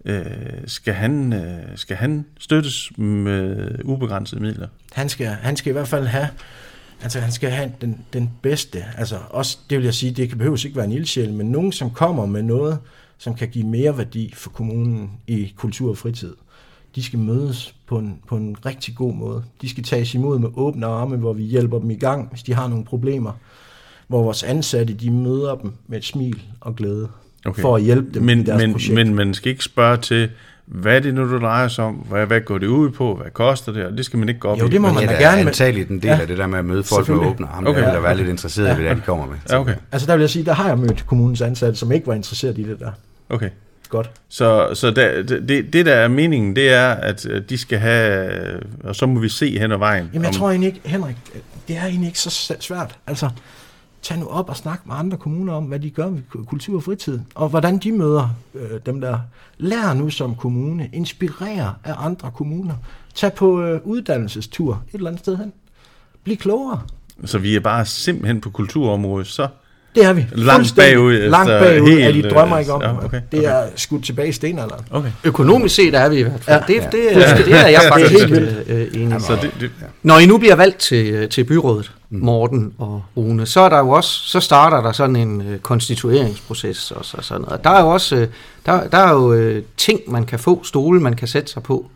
øh, skal, han, øh, skal han støttes med ubegrænsede midler? Han skal, han skal i hvert fald have, altså han skal have den, den bedste, altså også, det vil jeg sige, det kan behøves ikke være en ildsjæl, men nogen, som kommer med noget, som kan give mere værdi for kommunen i kultur og fritid. De skal mødes på en, på en rigtig god måde. De skal tages imod med åbne arme, hvor vi hjælper dem i gang, hvis de har nogle problemer. Hvor vores ansatte, de møder dem med et smil og glæde, okay. for at hjælpe dem men, i deres men, projekt. Men man skal ikke spørge til, hvad er det nu, du drejer sig om? Hvad, hvad går det ud på? Hvad koster det? Og det skal man ikke gå op Jo, i. det må man Ja, da gerne, er men- antageligt en del Ja. af det der med at møde folk med åbne arme. Okay. Jeg vil være lidt interesseret i, hvad det er, de kommer med. Ja, okay. Altså der vil jeg sige, der har jeg mødt kommunens ansatte, som ikke var interesseret i det der. okay. Godt. Så, så der, det, det, der er meningen, det er, at de skal have, og så må vi se hen ad vejen. Jamen jeg om- tror egentlig ikke, Henrik, det er egentlig ikke så svært. Altså, tag nu op og snak med andre kommuner om, hvad de gør med kultur og fritid, og hvordan de møder øh, dem der. lærer nu som kommune, inspirerer af andre kommuner. Tag på øh, uddannelsestur et eller andet sted hen. Bliv klogere. Så vi er bare simpelthen på kulturområdet, så det er vi. Langt bagud Langt efter bagud, helt, at de drømmer ikke om. ja, det. okay, Det er skudt tilbage i stenalderen. okay. Økonomisk set er vi i hvert fald. Ja. Det, det, det, det er jeg faktisk helt helt øh, enig med. Så det, det, Når I nu bliver valgt til, til byrådet, Morten og Rune, så er der jo også, så starter der sådan en øh, konstitueringsproces og så sådan noget. Der er jo også, øh, der, der er jo øh, ting, man kan få, stole, man kan sætte sig på,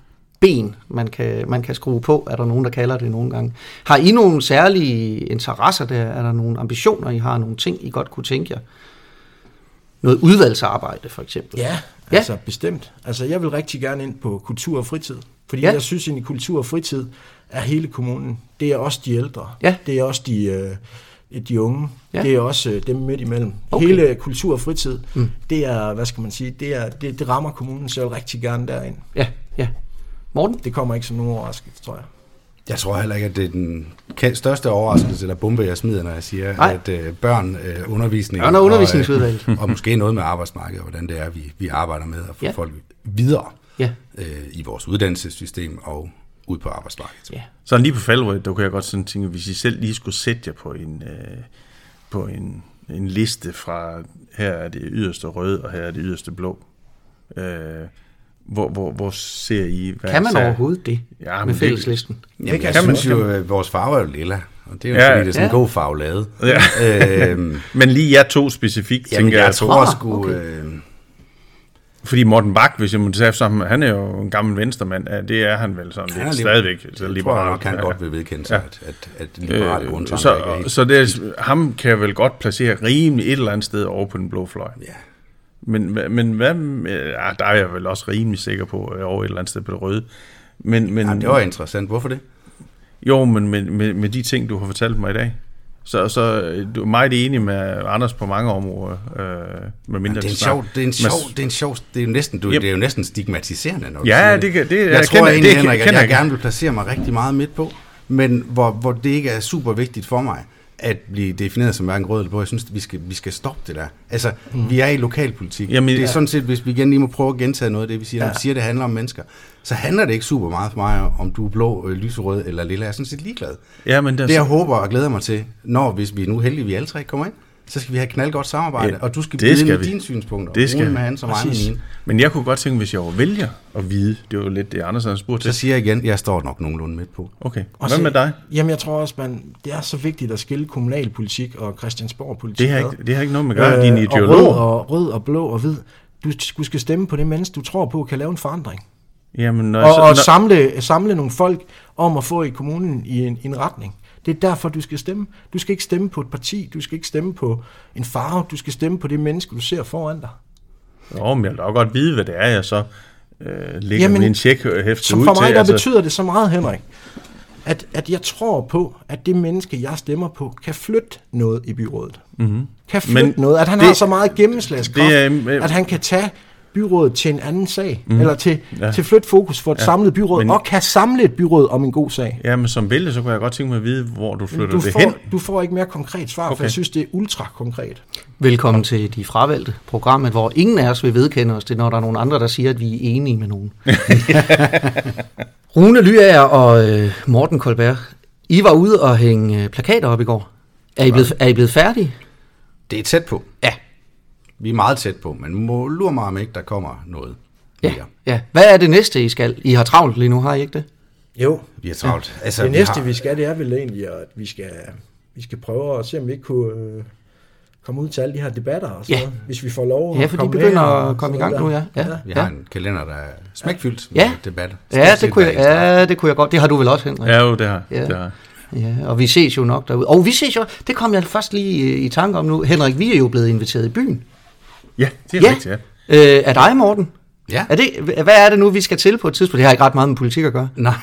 ben, man kan, man kan skrue på, er der nogen, der kalder det nogle gange. Har I nogle særlige interesser der? Er der nogle ambitioner, I har? Nogle ting, I godt kunne tænke jer? Noget udvalgsarbejde, for eksempel? Ja, Ja. altså bestemt. Altså jeg vil rigtig gerne ind på kultur og fritid. Fordi Ja. jeg synes, at i kultur og fritid er hele kommunen. Det er også de ældre. Ja. Det er også de, øh, de unge. Ja. Det er også øh, dem midt imellem. Okay. Hele kultur og fritid, Mm. det er, hvad skal man sige, det, er, det, det rammer kommunen, vil rigtig gerne derind. Ja, ja. Morten? Det kommer ikke som nogen overraskelse, tror jeg. Jeg tror heller ikke, at det er den største overraskelse eller bombe, jeg smider, når jeg siger, Nej. at øh, børn, øh, undervisning Børn- og undervisningsudvalget. og, øh, og måske noget med arbejdsmarkedet, og hvordan det er, vi, vi arbejder med at få Ja. ja. folk videre Ja, øh, i vores uddannelsessystem og ud på arbejdsmarkedet. ja. så lige på faldrød, der kunne jeg godt sådan tænke, hvis I selv lige skulle sætte jer på en, øh, på en, en liste fra, her er det yderste røde, og her er det yderste blå. Øh, hvor, hvor, hvor ser I... Hvad Kan man ser- overhovedet det Ja, med men det- fælleslisten? Jamen, kan jeg man synes jo, at vores farve er jo lilla, og det er jo Ja. ja. fordi, det er sådan en Ja. god farvelade. Ja. øhm, Men lige jer to specifikt, jamen, tænker jeg jeg, tror Ah, også, sgu, okay. øh, Fordi Morten Bak, hvis jeg må tage sammen, han er jo en gammel venstremand, ja, det er han vel sådan Han er lidt lige- stadigvæk. Så jeg tror liberal. nok, han Ja. godt vil vedkende sig, Ja. at, at, at liberale Øh, grundtanker så, ikke er helt- så det er, ham kan jeg vel godt placere rimelig et eller andet sted over på den blå fløj. Ja. Men, men hvad, ja, der er jeg vel også rimelig sikker på, øh, over et eller andet sted på det røde. Men, men, Jamen, det var interessant. Hvorfor det? Jo, men med, med, med de ting, du har fortalt mig i dag. Så, så du er meget enig med Anders på mange områder. Øh, med mindre Det er en sjov, det er en sjov, det er en sjov, det er jo næsten, du, Yep. det er jo næsten stigmatiserende, når Ja, det kan- det- jeg, jeg tror kender- egentlig, det Henrik, at jeg jeg. gerne vil placere mig rigtig meget midt på, men hvor, hvor det ikke er super vigtigt for mig at blive defineret som hverken rød eller blå. Jeg synes, at vi skal, vi skal stoppe det der. Altså, mm. vi er i lokalpolitik. Jamen, det er ja. sådan set, hvis vi igen lige må prøve at gentage noget af det, vi siger. Når Ja. vi siger, at det handler om mennesker, så handler det ikke super meget for mig, om du er blå, øh, lyserød eller lilla. Jeg er sådan set ligeglad. Ja, men der, Det jeg håber og glæder mig til, når hvis vi er nu heldige, vi alle tre kommer ind, så skal vi have et knaldgodt samarbejde, Ja, og du skal det byde ind skal med vi. dine synspunkter. Det skal med hans og mig med mine. Men jeg kunne godt tænke, hvis jeg var vælger at vide, det var jo lidt det, Anders havde spurgt Så til. siger jeg igen, jeg står nok nogenlunde midt på. Okay, Og hvad så- med dig? Jamen, jeg tror også, man, det er så vigtigt at skille kommunalpolitik og Christiansborg-politik. Det har, ikke, det har ikke noget med at gøre, øh, din og ideolog. rød, og rød og blå og hvid. Du, du skal stemme på det menneske, du tror på, kan lave en forandring. Jamen, når, Og, så, og når, samle, samle nogle folk om at få i kommunen i en, i en retning. Det er derfor, du skal stemme. Du skal ikke stemme på et parti, du skal ikke stemme på en farve, du skal stemme på det menneske, du ser foran dig. jo, men jeg vil da godt vide, hvad det er, jeg så øh, lægger Jamen, min checkhæfte Som ud for mig, til. der altså, betyder det så meget, Henrik, at, at jeg tror på, at det menneske, jeg stemmer på, kan flytte noget i byrådet. Mm-hmm. Kan flytte Men noget. At han det- har så meget gennemslagskraft, det øh, at han kan tage byrådet til en anden sag, mm. eller til, Ja. ja. til flytte fokus for et ja. samlet byråd, Men- men, og kan samle et byråd om en god sag. Jamen, som vælger, så kunne jeg godt tænke mig at vide, hvor du flytter Du det får, hen. du får ikke mere konkret svar, okay. Okay. for jeg synes, det er ultra konkret. Velkommen til De Fravalgte, programmet, hvor ingen af os vil vedkende os det, når der er nogen andre, der siger, at vi er enige med nogen. Rune Lyager og øh, Morten Kolberg, I var ude og hænge øh, plakater op i går. Er I blevet, er I blevet færdige? Det er tæt på. Ja. Vi er meget tæt på, men må lure mig, om ikke der kommer noget Ja, mere. ja. Hvad er det næste, I skal? I har travlt lige nu, har I ikke det? Jo, Vi er travlt. Altså, det vi næste, har, vi skal, det er vel egentlig, at vi skal, vi skal prøve at se, om vi ikke kunne øh, komme ud til alle de her debatter og sådan Ja. noget, hvis vi får lov Ja, at for de komme begynder at komme i gang nu, ja. der. ja. vi ja. har en kalender, der er smækfyldt Ja. med debat. Ja, det kunne, jeg, ja, det kunne jeg godt. Det har du vel også, Henrik? Ja, jo, det har, Ja. det har. Ja, og vi ses jo nok derude. Og vi ses jo, det kom jeg først lige øh, i tanke om nu. Henrik, vi er jo blevet inviteret i byen. Ja, det er Ja. ja. rigtigt, ja. Øh, er dig, Morten? Ja. Er det, hvad er det nu, vi skal til på et tidspunkt? Det har ikke ret meget med politik at gøre. Nej,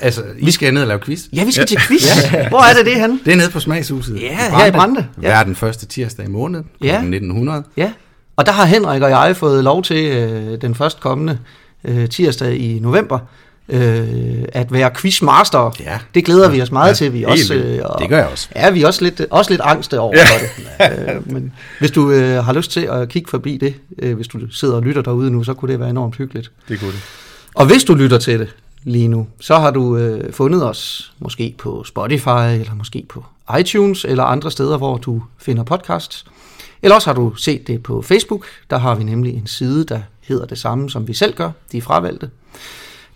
altså, vi skal ned og lave quiz. Ja, vi skal ja. til quiz. Hvor er det det henne? Det er nede på Smagshuset. Ja, her i Brande. Ja. Hver den første tirsdag i måneden, kl. Ja. 1900. Ja, og der har Henrik og jeg fået lov til øh, den først kommende øh, tirsdag i november øh, at være quizmaster. Ja. Det glæder vi os meget Ja, ja, til. Vi helt også, øh, og, Det gør jeg også. Ja, vi er også lidt, også lidt angste over ja. det. Øh, men hvis du øh, har lyst til at kigge forbi det, øh, hvis du sidder og lytter derude nu, så kunne det være enormt hyggeligt. Det kunne det. Og hvis du lytter til det lige nu, så har du øh, fundet os måske på Spotify, eller måske på iTunes, eller andre steder, hvor du finder podcasts. Eller også har du set det på Facebook. Der har vi nemlig en side, der hedder det samme, som vi selv gør. De er fravalgte.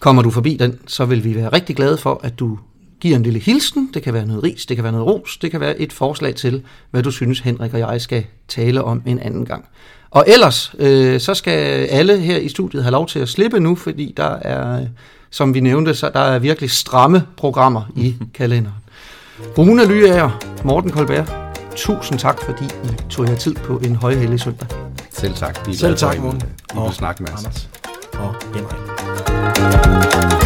Kommer du forbi den, så vil vi være rigtig glade for, at du giver en lille hilsen. Det kan være noget ris, det kan være noget ros, det kan være et forslag til, hvad du synes, Henrik og jeg skal tale om en anden gang. Og ellers, øh, så skal alle her i studiet have lov til at slippe nu, fordi der er, som vi nævnte, så der er virkelig stramme programmer i kalenderen. Rune Lyager, Morten Kolberg, tusind tak, fordi I tog jer tid på en højhellig søndag. Selv tak. Vi Selv tak, Morten. I vil snakke med os. Anders og Henrik. Thank you.